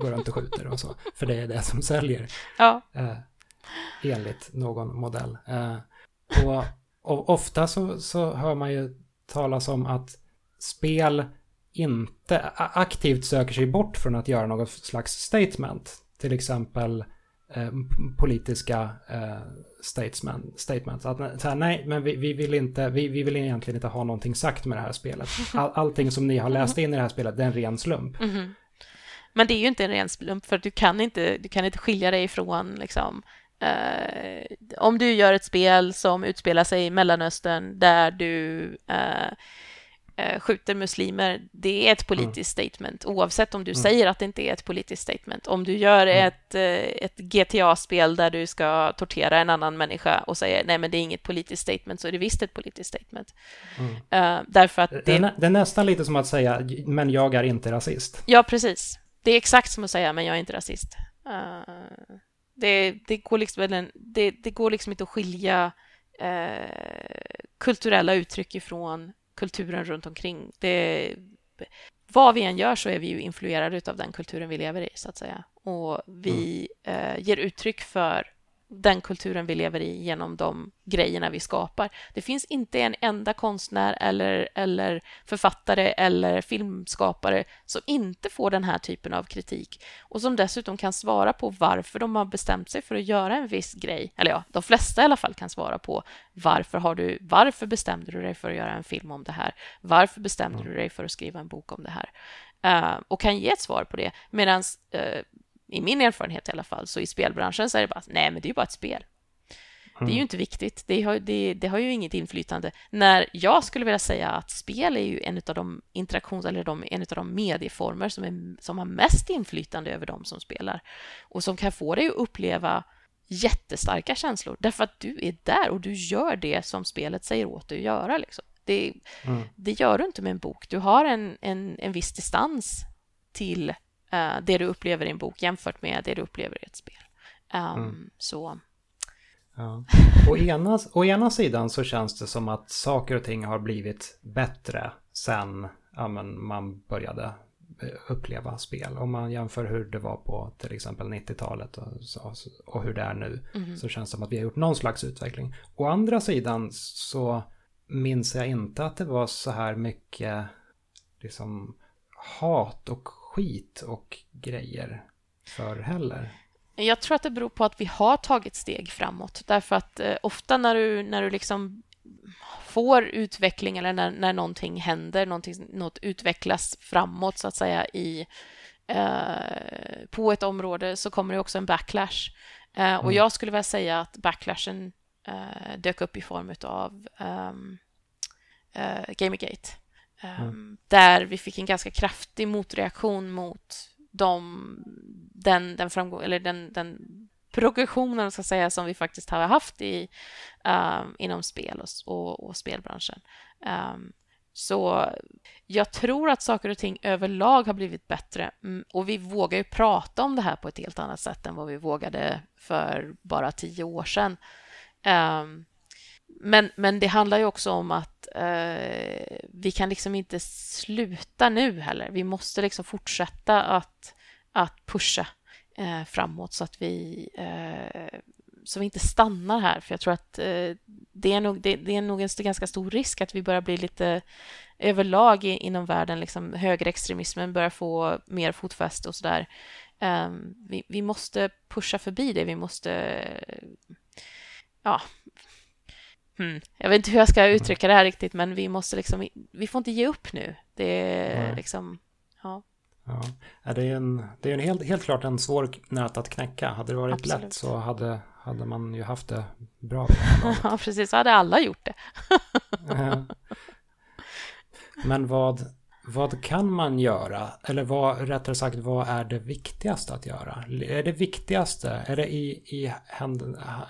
Speaker 1: går runt och skjuter och så. För det är det som säljer.
Speaker 2: Ja.
Speaker 1: Eh, enligt någon modell. Eh, och, och, ofta så, så hör man ju talas om att spel inte aktivt söker sig bort från att göra något slags statement. Till exempel Eh, politiska eh, statement, statements. Att, så här, nej, men vi, vi, vill inte, vi, vi vill egentligen inte ha någonting sagt med det här spelet. All, allting som ni har läst in i det här spelet, det är en ren slump. Mm -hmm.
Speaker 2: Men det är ju inte en ren slump, för du kan inte, du kan inte skilja dig från liksom, eh, om du gör ett spel som utspelar sig i Mellanöstern där du Eh, skjuter muslimer, det är ett politiskt mm. statement oavsett om du mm. säger att det inte är ett politiskt statement. Om du gör mm. ett, eh, ett GTA-spel där du ska tortera en annan människa och säger nej men det är inget politiskt statement så är det visst ett politiskt statement. Uh, därför att det...
Speaker 1: Det är, det är nästan lite som att säga men jag är inte rasist.
Speaker 2: Ja, precis. Det är exakt som att säga men jag är inte rasist. Uh, det, det, går liksom, det, det går liksom inte att skilja uh, kulturella uttryck ifrån kulturen runt omkring. Det, vad vi än gör så är vi ju influerade av den kulturen vi lever i, så att säga. Och vi mm. eh, ger uttryck för den kulturen vi lever i genom de grejerna vi skapar. Det finns inte en enda konstnär eller, eller författare eller filmskapare som inte får den här typen av kritik och som dessutom kan svara på varför de har bestämt sig för att göra en viss grej. Eller ja, de flesta i alla fall kan svara på varför, har du, varför bestämde du dig för att göra en film om det här? Varför bestämde mm. du dig för att skriva en bok om det här? Uh, och kan ge ett svar på det. Medan uh, i min erfarenhet i alla fall, så i spelbranschen så är det bara, nej men det är ju bara ett spel. Mm. Det är ju mm. inte viktigt, det har, det, det har ju inget inflytande. När jag skulle vilja säga att spel är ju en av de interaktions eller de, en av de medieformer som, är, som har mest inflytande över de som spelar och som kan få dig att uppleva jättestarka känslor därför att du är där och du gör det som spelet säger åt dig att göra. Liksom. Det, mm. det gör du inte med en bok. Du har en, en, en viss distans till uh, det du upplever i en bok jämfört med det du upplever i ett spel. Um, mm. Så...
Speaker 1: Ja. Å, ena, å ena sidan så känns det som att saker och ting har blivit bättre sen ja, men man började eh, uppleva spel. Om man jämför hur det var på till exempel 90-talet och, och, hur det är nu mm. så känns det som att vi har gjort någon slags utveckling. Å andra sidan så minns jag inte att det var så här mycket liksom hat och skit och grejer för heller.
Speaker 2: Jag tror att det beror på att vi har tagit steg framåt. Därför att eh, ofta när du, när du liksom får utveckling eller när, när någonting händer, någonting, något utvecklas framåt så att säga i, eh, på ett område så kommer det också en backlash. Eh, och mm. jag skulle vilja säga att backlashen eh, dök upp i form av um, uh, Gamergate. Um, mm. Ehm, där vi fick en ganska kraftig motreaktion mot de, den, den, framgång, eller den, den progressionen ska säga, som vi faktiskt har haft i, um, inom spel och, och, och spelbranschen. Um, så jag tror att saker och ting överlag har blivit bättre mm, och vi vågar ju prata om det här på ett helt annat sätt än vad vi vågade för bara tio år sedan. Um, men, men det handlar ju också om att eh, vi kan liksom inte sluta nu heller. Vi måste liksom fortsätta att, att pusha eh, framåt så att vi eh, så vi inte stannar här. För jag tror att eh, det, är nog, det, det, är nog en ganska stor risk att vi börjar bli lite överlag i, inom världen, liksom högerextremismen börjar få mer fotfäste och sådär. Eh, vi, vi måste pusha förbi det. Vi måste ja, hmm. jag vet inte hur jag ska uttrycka det här riktigt, men vi måste liksom, vi får inte ge upp nu. Det är Nej. liksom, ja.
Speaker 1: Ja, det är en, det är en helt, helt klart en svår nöt att knäcka. Hade det varit Absolut. lätt så hade, hade man ju haft det bra.
Speaker 2: ja, precis. Så hade alla gjort det.
Speaker 1: Men vad, vad kan man göra? Eller vad, rättare sagt, vad är det viktigaste att göra? Är det viktigaste, är det i, i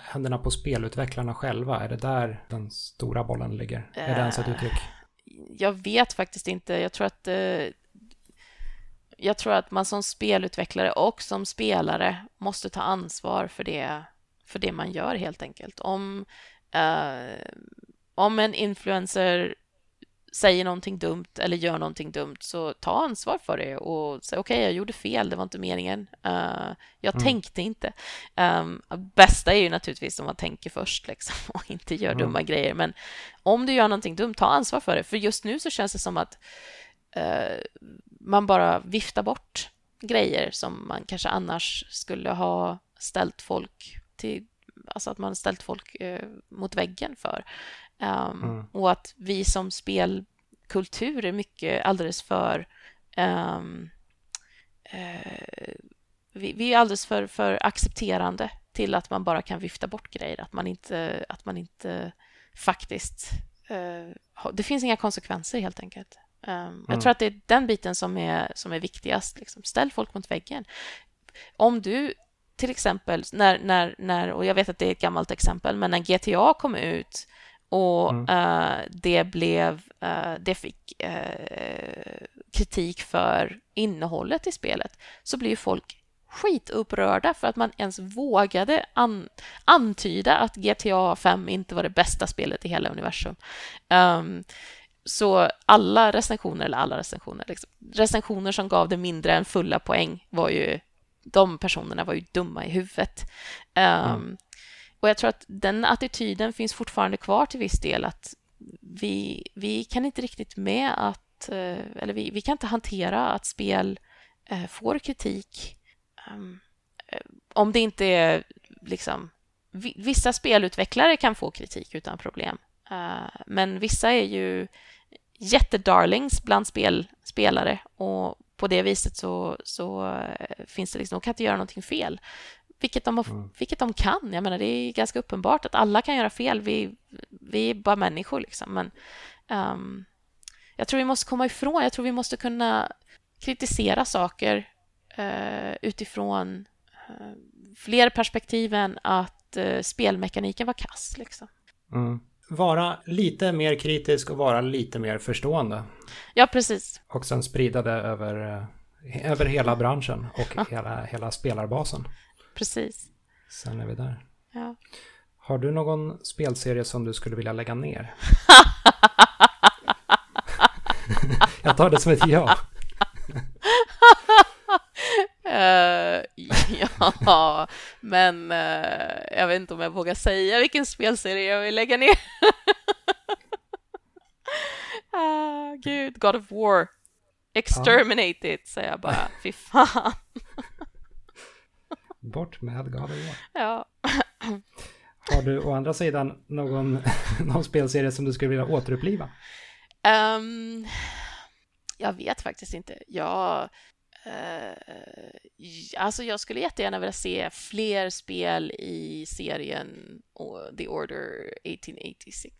Speaker 1: händerna på spelutvecklarna själva? Är det där den stora bollen ligger? Är det ens ett eh, uttryck?
Speaker 2: Jag vet faktiskt inte. Jag tror att eh, jag tror att man som spelutvecklare och som spelare måste ta ansvar för det, för det man gör helt enkelt. Om, uh, om en influencer säger någonting dumt eller gör någonting dumt så ta ansvar för det och säg okej, okay, jag gjorde fel, det var inte meningen. Uh, jag mm. tänkte inte. Um, bästa är ju naturligtvis om man tänker först liksom, och inte gör mm. dumma grejer. Men om du gör någonting dumt, ta ansvar för det. För just nu så känns det som att uh, man bara viftar bort grejer som man kanske annars skulle ha ställt folk till Alltså att man ställt folk uh, mot väggen för. Um, mm. Och att vi som spelkultur är mycket alldeles för... Um, uh, vi, vi, är alldeles för, för accepterande till att man bara kan vifta bort grejer. Att man inte, att man inte faktiskt... Uh, det finns inga konsekvenser helt enkelt. Um, mm. Jag tror att det är den biten som är, som är viktigast. Liksom. Ställ folk mot väggen. Om du till exempel, när, när, när, och jag vet att det är ett gammalt exempel, men när GTA kom ut och mm. uh, det blev, uh, det fick uh, kritik för innehållet i spelet, så blir folk skitupprörda för att man ens vågade an antyda att GTA 5 inte var det bästa spelet i hela universum. Um, så alla recensioner, eller alla recensioner, liksom, recensioner som gav det mindre än fulla poäng var ju, de personerna var ju dumma i huvudet. Um, mm. Och jag tror att den attityden finns fortfarande kvar till viss del att vi, vi kan inte riktigt med att, eh, eller vi, vi kan inte hantera att spel eh, får kritik ehm, eh, om det inte är liksom Vissa spelutvecklare kan få kritik utan problem, men vissa är ju jättedarlings bland spel, spelare och på det viset så, så finns det liksom, de kan inte göra någonting fel. Vilket de, mm. vilket de kan. Jag menar, det är ganska uppenbart att alla kan göra fel. Vi, vi är bara människor. Liksom. Men um, jag tror vi måste komma ifrån... Jag tror vi måste kunna kritisera saker uh, utifrån uh, fler perspektiv än att uh, spelmekaniken var kass. Liksom.
Speaker 1: Mm. Vara lite mer kritisk och vara lite mer förstående.
Speaker 2: Ja, precis.
Speaker 1: Och sen sprida det över, över hela branschen och hela, hela spelarbasen.
Speaker 2: Precis.
Speaker 1: Sen är vi där.
Speaker 2: Ja.
Speaker 1: Har du någon spelserie som du skulle vilja lägga ner? Jag tar det som ett ja.
Speaker 2: uh, ja, men uh, jag vet inte om jag vågar säga vilken spelserie jag vill lägga ner. uh, gud, God of War. Exterminate it, säger jag bara. Fy fan.
Speaker 1: Bort med God of War.
Speaker 2: Ja.
Speaker 1: Har du å andra sidan någon, någon spelserie som du skulle vilja återuppliva?
Speaker 2: Um, jag vet faktiskt inte. Jag, uh, alltså jag skulle jättegärna vilja se fler spel i serien The Order 1886.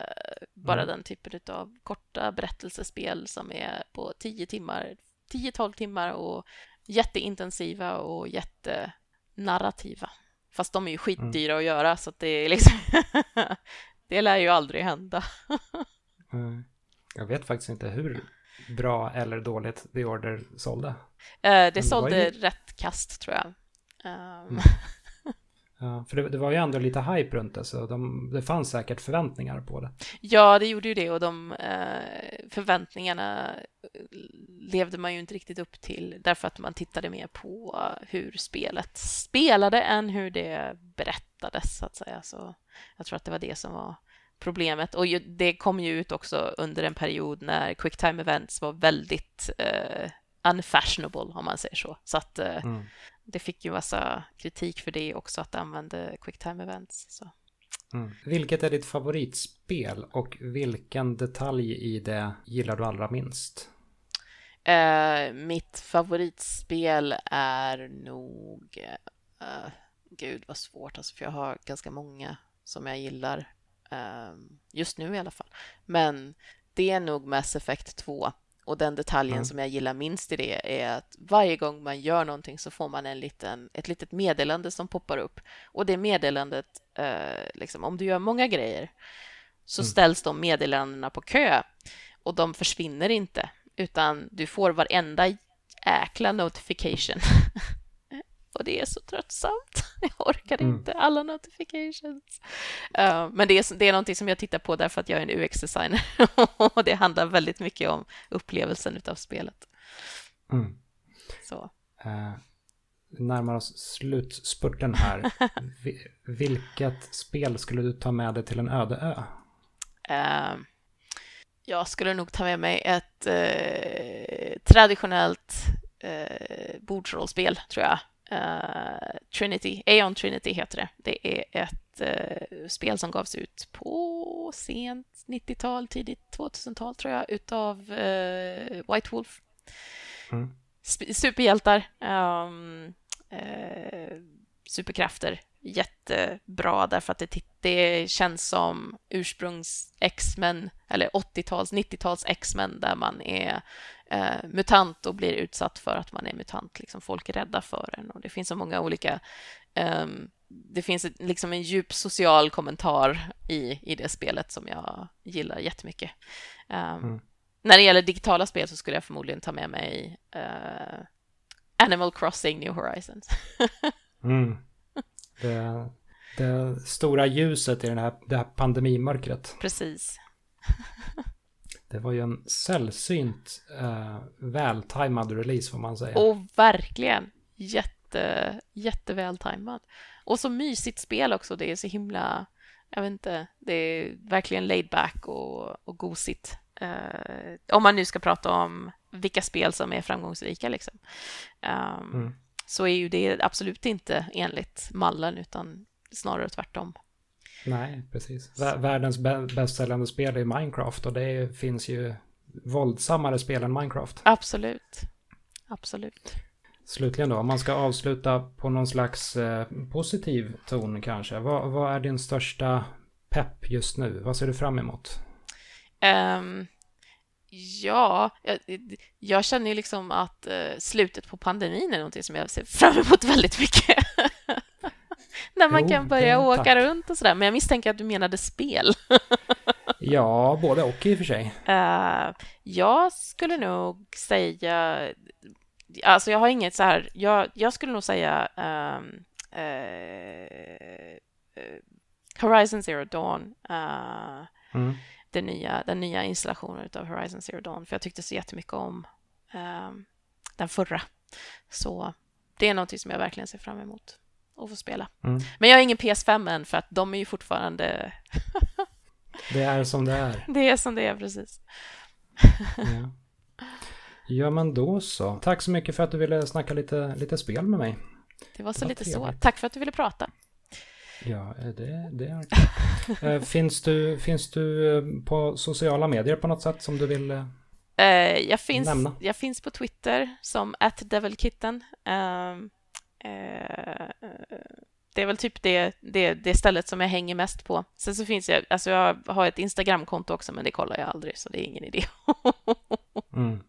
Speaker 2: Uh, eh, bara mm. den typen av korta berättelsespel som är på 10 timmar, 10-12 timmar och jätteintensiva och jättenarrativa. Fast de är ju skitdyra mm. att göra så att det är liksom det lär ju aldrig hända.
Speaker 1: mm. Jag vet faktiskt inte hur bra eller dåligt The Order sålde. Uh,
Speaker 2: det, det sålde ju... rätt kast tror jag. Um...
Speaker 1: Ja, för det, det, var ju ändå lite hype runt det, så de, det fanns säkert förväntningar på det.
Speaker 2: Ja, det gjorde ju det och de eh, förväntningarna levde man ju inte riktigt upp till därför att man tittade mer på hur spelet spelade än hur det berättades, så att säga. Så jag tror att det var det som var problemet. Och det kom ju ut också under en period när quicktime events var väldigt eh, unfashionable, om man säger så. Så att eh, mm det fick ju massa kritik för det också, att det använde quicktime events. Så.
Speaker 1: Mm. Vilket är ditt favoritspel och vilken detalj i det gillar du allra minst?
Speaker 2: Uh, mitt favoritspel är nog... Uh, gud vad svårt alltså, för jag har ganska många som jag gillar. Uh, just nu i alla fall. Men det är nog Mass Effect 2. Och den detaljen mm. som jag gillar minst i det är att varje gång man gör någonting så får man en liten, ett litet meddelande som poppar upp. Och det meddelandet, eh, liksom, om du gör många grejer så mm. ställs de meddelandena på kö och de försvinner inte utan du får varenda äkla notification och det är så tröttsamt. Jag orkar mm. inte alla notifications. Uh, men det är, det är någonting som jag tittar på därför att jag är en UX-designer och det handlar väldigt mycket om upplevelsen av spelet.
Speaker 1: Mm. Så. Uh, närmar oss slutspurten här. Vilket spel skulle du ta med dig till en öde ö?
Speaker 2: Uh, jag skulle nog ta med mig ett uh, traditionellt uh, bordsrollspel, tror jag. Uh, Trinity, Aeon Trinity heter det. Det är ett uh, spel som gavs ut på sent 90-tal, tidigt 2000-tal tror jag, utav uh, White Wolf. Mm. Superhjältar, um, superkrafter, jättebra därför att det, det känns som ursprungs X-Men eller 80-tals, 90-tals X-Men där man är eh, mutant och blir utsatt för att man är mutant. Liksom folk är rädda för en och det finns så många olika eh, det finns ett, liksom en djup social kommentar i, i det spelet som jag gillar jättemycket. Um, mm. När det gäller digitala spel så skulle jag förmodligen ta med mig uh, Animal Crossing New Horizons.
Speaker 1: mm. det, det stora ljuset i den här, det här pandemimörkret.
Speaker 2: Precis.
Speaker 1: Det var ju en sällsynt uh, vältajmad release får man säga.
Speaker 2: Och verkligen jätte, jättevältajmad. Och så mysigt spel också. Det är så himla, jag vet inte, det är verkligen laid back och, och gosigt. Uh, om man nu ska prata om vilka spel som är framgångsrika liksom. Um, mm. Så är ju det absolut inte enligt mallen utan snarare tvärtom.
Speaker 1: Nej, precis. Världens bästsäljande spel är Minecraft och det finns ju våldsammare spel än Minecraft.
Speaker 2: Absolut. Absolut.
Speaker 1: Slutligen då, om man ska avsluta på någon slags eh, positiv ton kanske. Vad, vad, är din största pepp just nu? Vad ser du fram emot?
Speaker 2: Um, ja, jag, jag, känner ju liksom att uh, slutet på pandemin är någonting som jag ser fram emot väldigt mycket. När man jo, kan börja åka tack. runt och sådär. Men jag misstänker att du menade spel.
Speaker 1: ja, både och i och för sig.
Speaker 2: Uh, jag skulle nog säga... Alltså jag har inget så här... Jag, jag skulle nog säga um, uh, Horizon Zero Dawn. Uh, mm. den, nya, den nya installationen av Horizon Zero Dawn. För jag tyckte så jättemycket om um, den förra. Så det är någonting som jag verkligen ser fram emot och få spela. Mm. Men jag har ingen PS5 än för att de är ju fortfarande...
Speaker 1: det är som det är.
Speaker 2: Det är som det är, precis.
Speaker 1: ja. ja, men då så. Tack så mycket för att du ville snacka lite, lite spel med mig.
Speaker 2: Det var så
Speaker 1: Det var
Speaker 2: lite så.
Speaker 1: trevligt.
Speaker 2: Tack för att du ville prata.
Speaker 1: Ja, eh, det, det är. Eh, finns, du, finns du eh, på sociala medier på något sätt som du vill...
Speaker 2: jag, finns,
Speaker 1: Nämna.
Speaker 2: jag finns på Twitter som @devilkitten. Um, eh, det är väl typ det, det, det stället som jag hänger mest på. Sen så finns jag, alltså jag har ett Instagramkonto också, men det kollar jag aldrig, så det är ingen idé.
Speaker 1: Mm.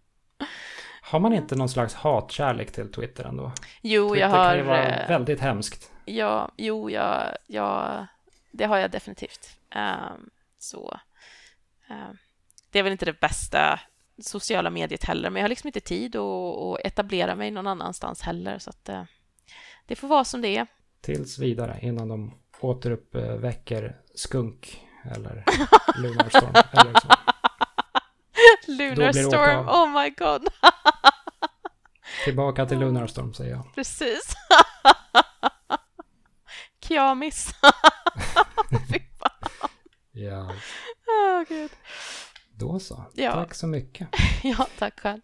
Speaker 1: Har man inte någon slags hatkärlek till Twitter ändå?
Speaker 2: jo,
Speaker 1: Twitter
Speaker 2: jag har...
Speaker 1: kan ju vara
Speaker 2: eh,
Speaker 1: väldigt hemskt.
Speaker 2: Ja, jo, jag, jag, det har jag definitivt. Ehm, så ehm, det är väl inte det bästa sociala mediet heller, men jag har liksom inte tid att, att etablera mig någon annanstans heller, så att eh, det får vara som det är.
Speaker 1: Tills vidare, innan de återuppväcker skunk eller Lunarstorm. eller så.
Speaker 2: Lunarstorm, oh my god,
Speaker 1: Tillbaka till Lunarstorm säger jag.
Speaker 2: precis. Kiamis.
Speaker 1: Ja,
Speaker 2: gud.
Speaker 1: då så.
Speaker 2: Ja.
Speaker 1: Tack så mycket.
Speaker 2: Ja, tack själv.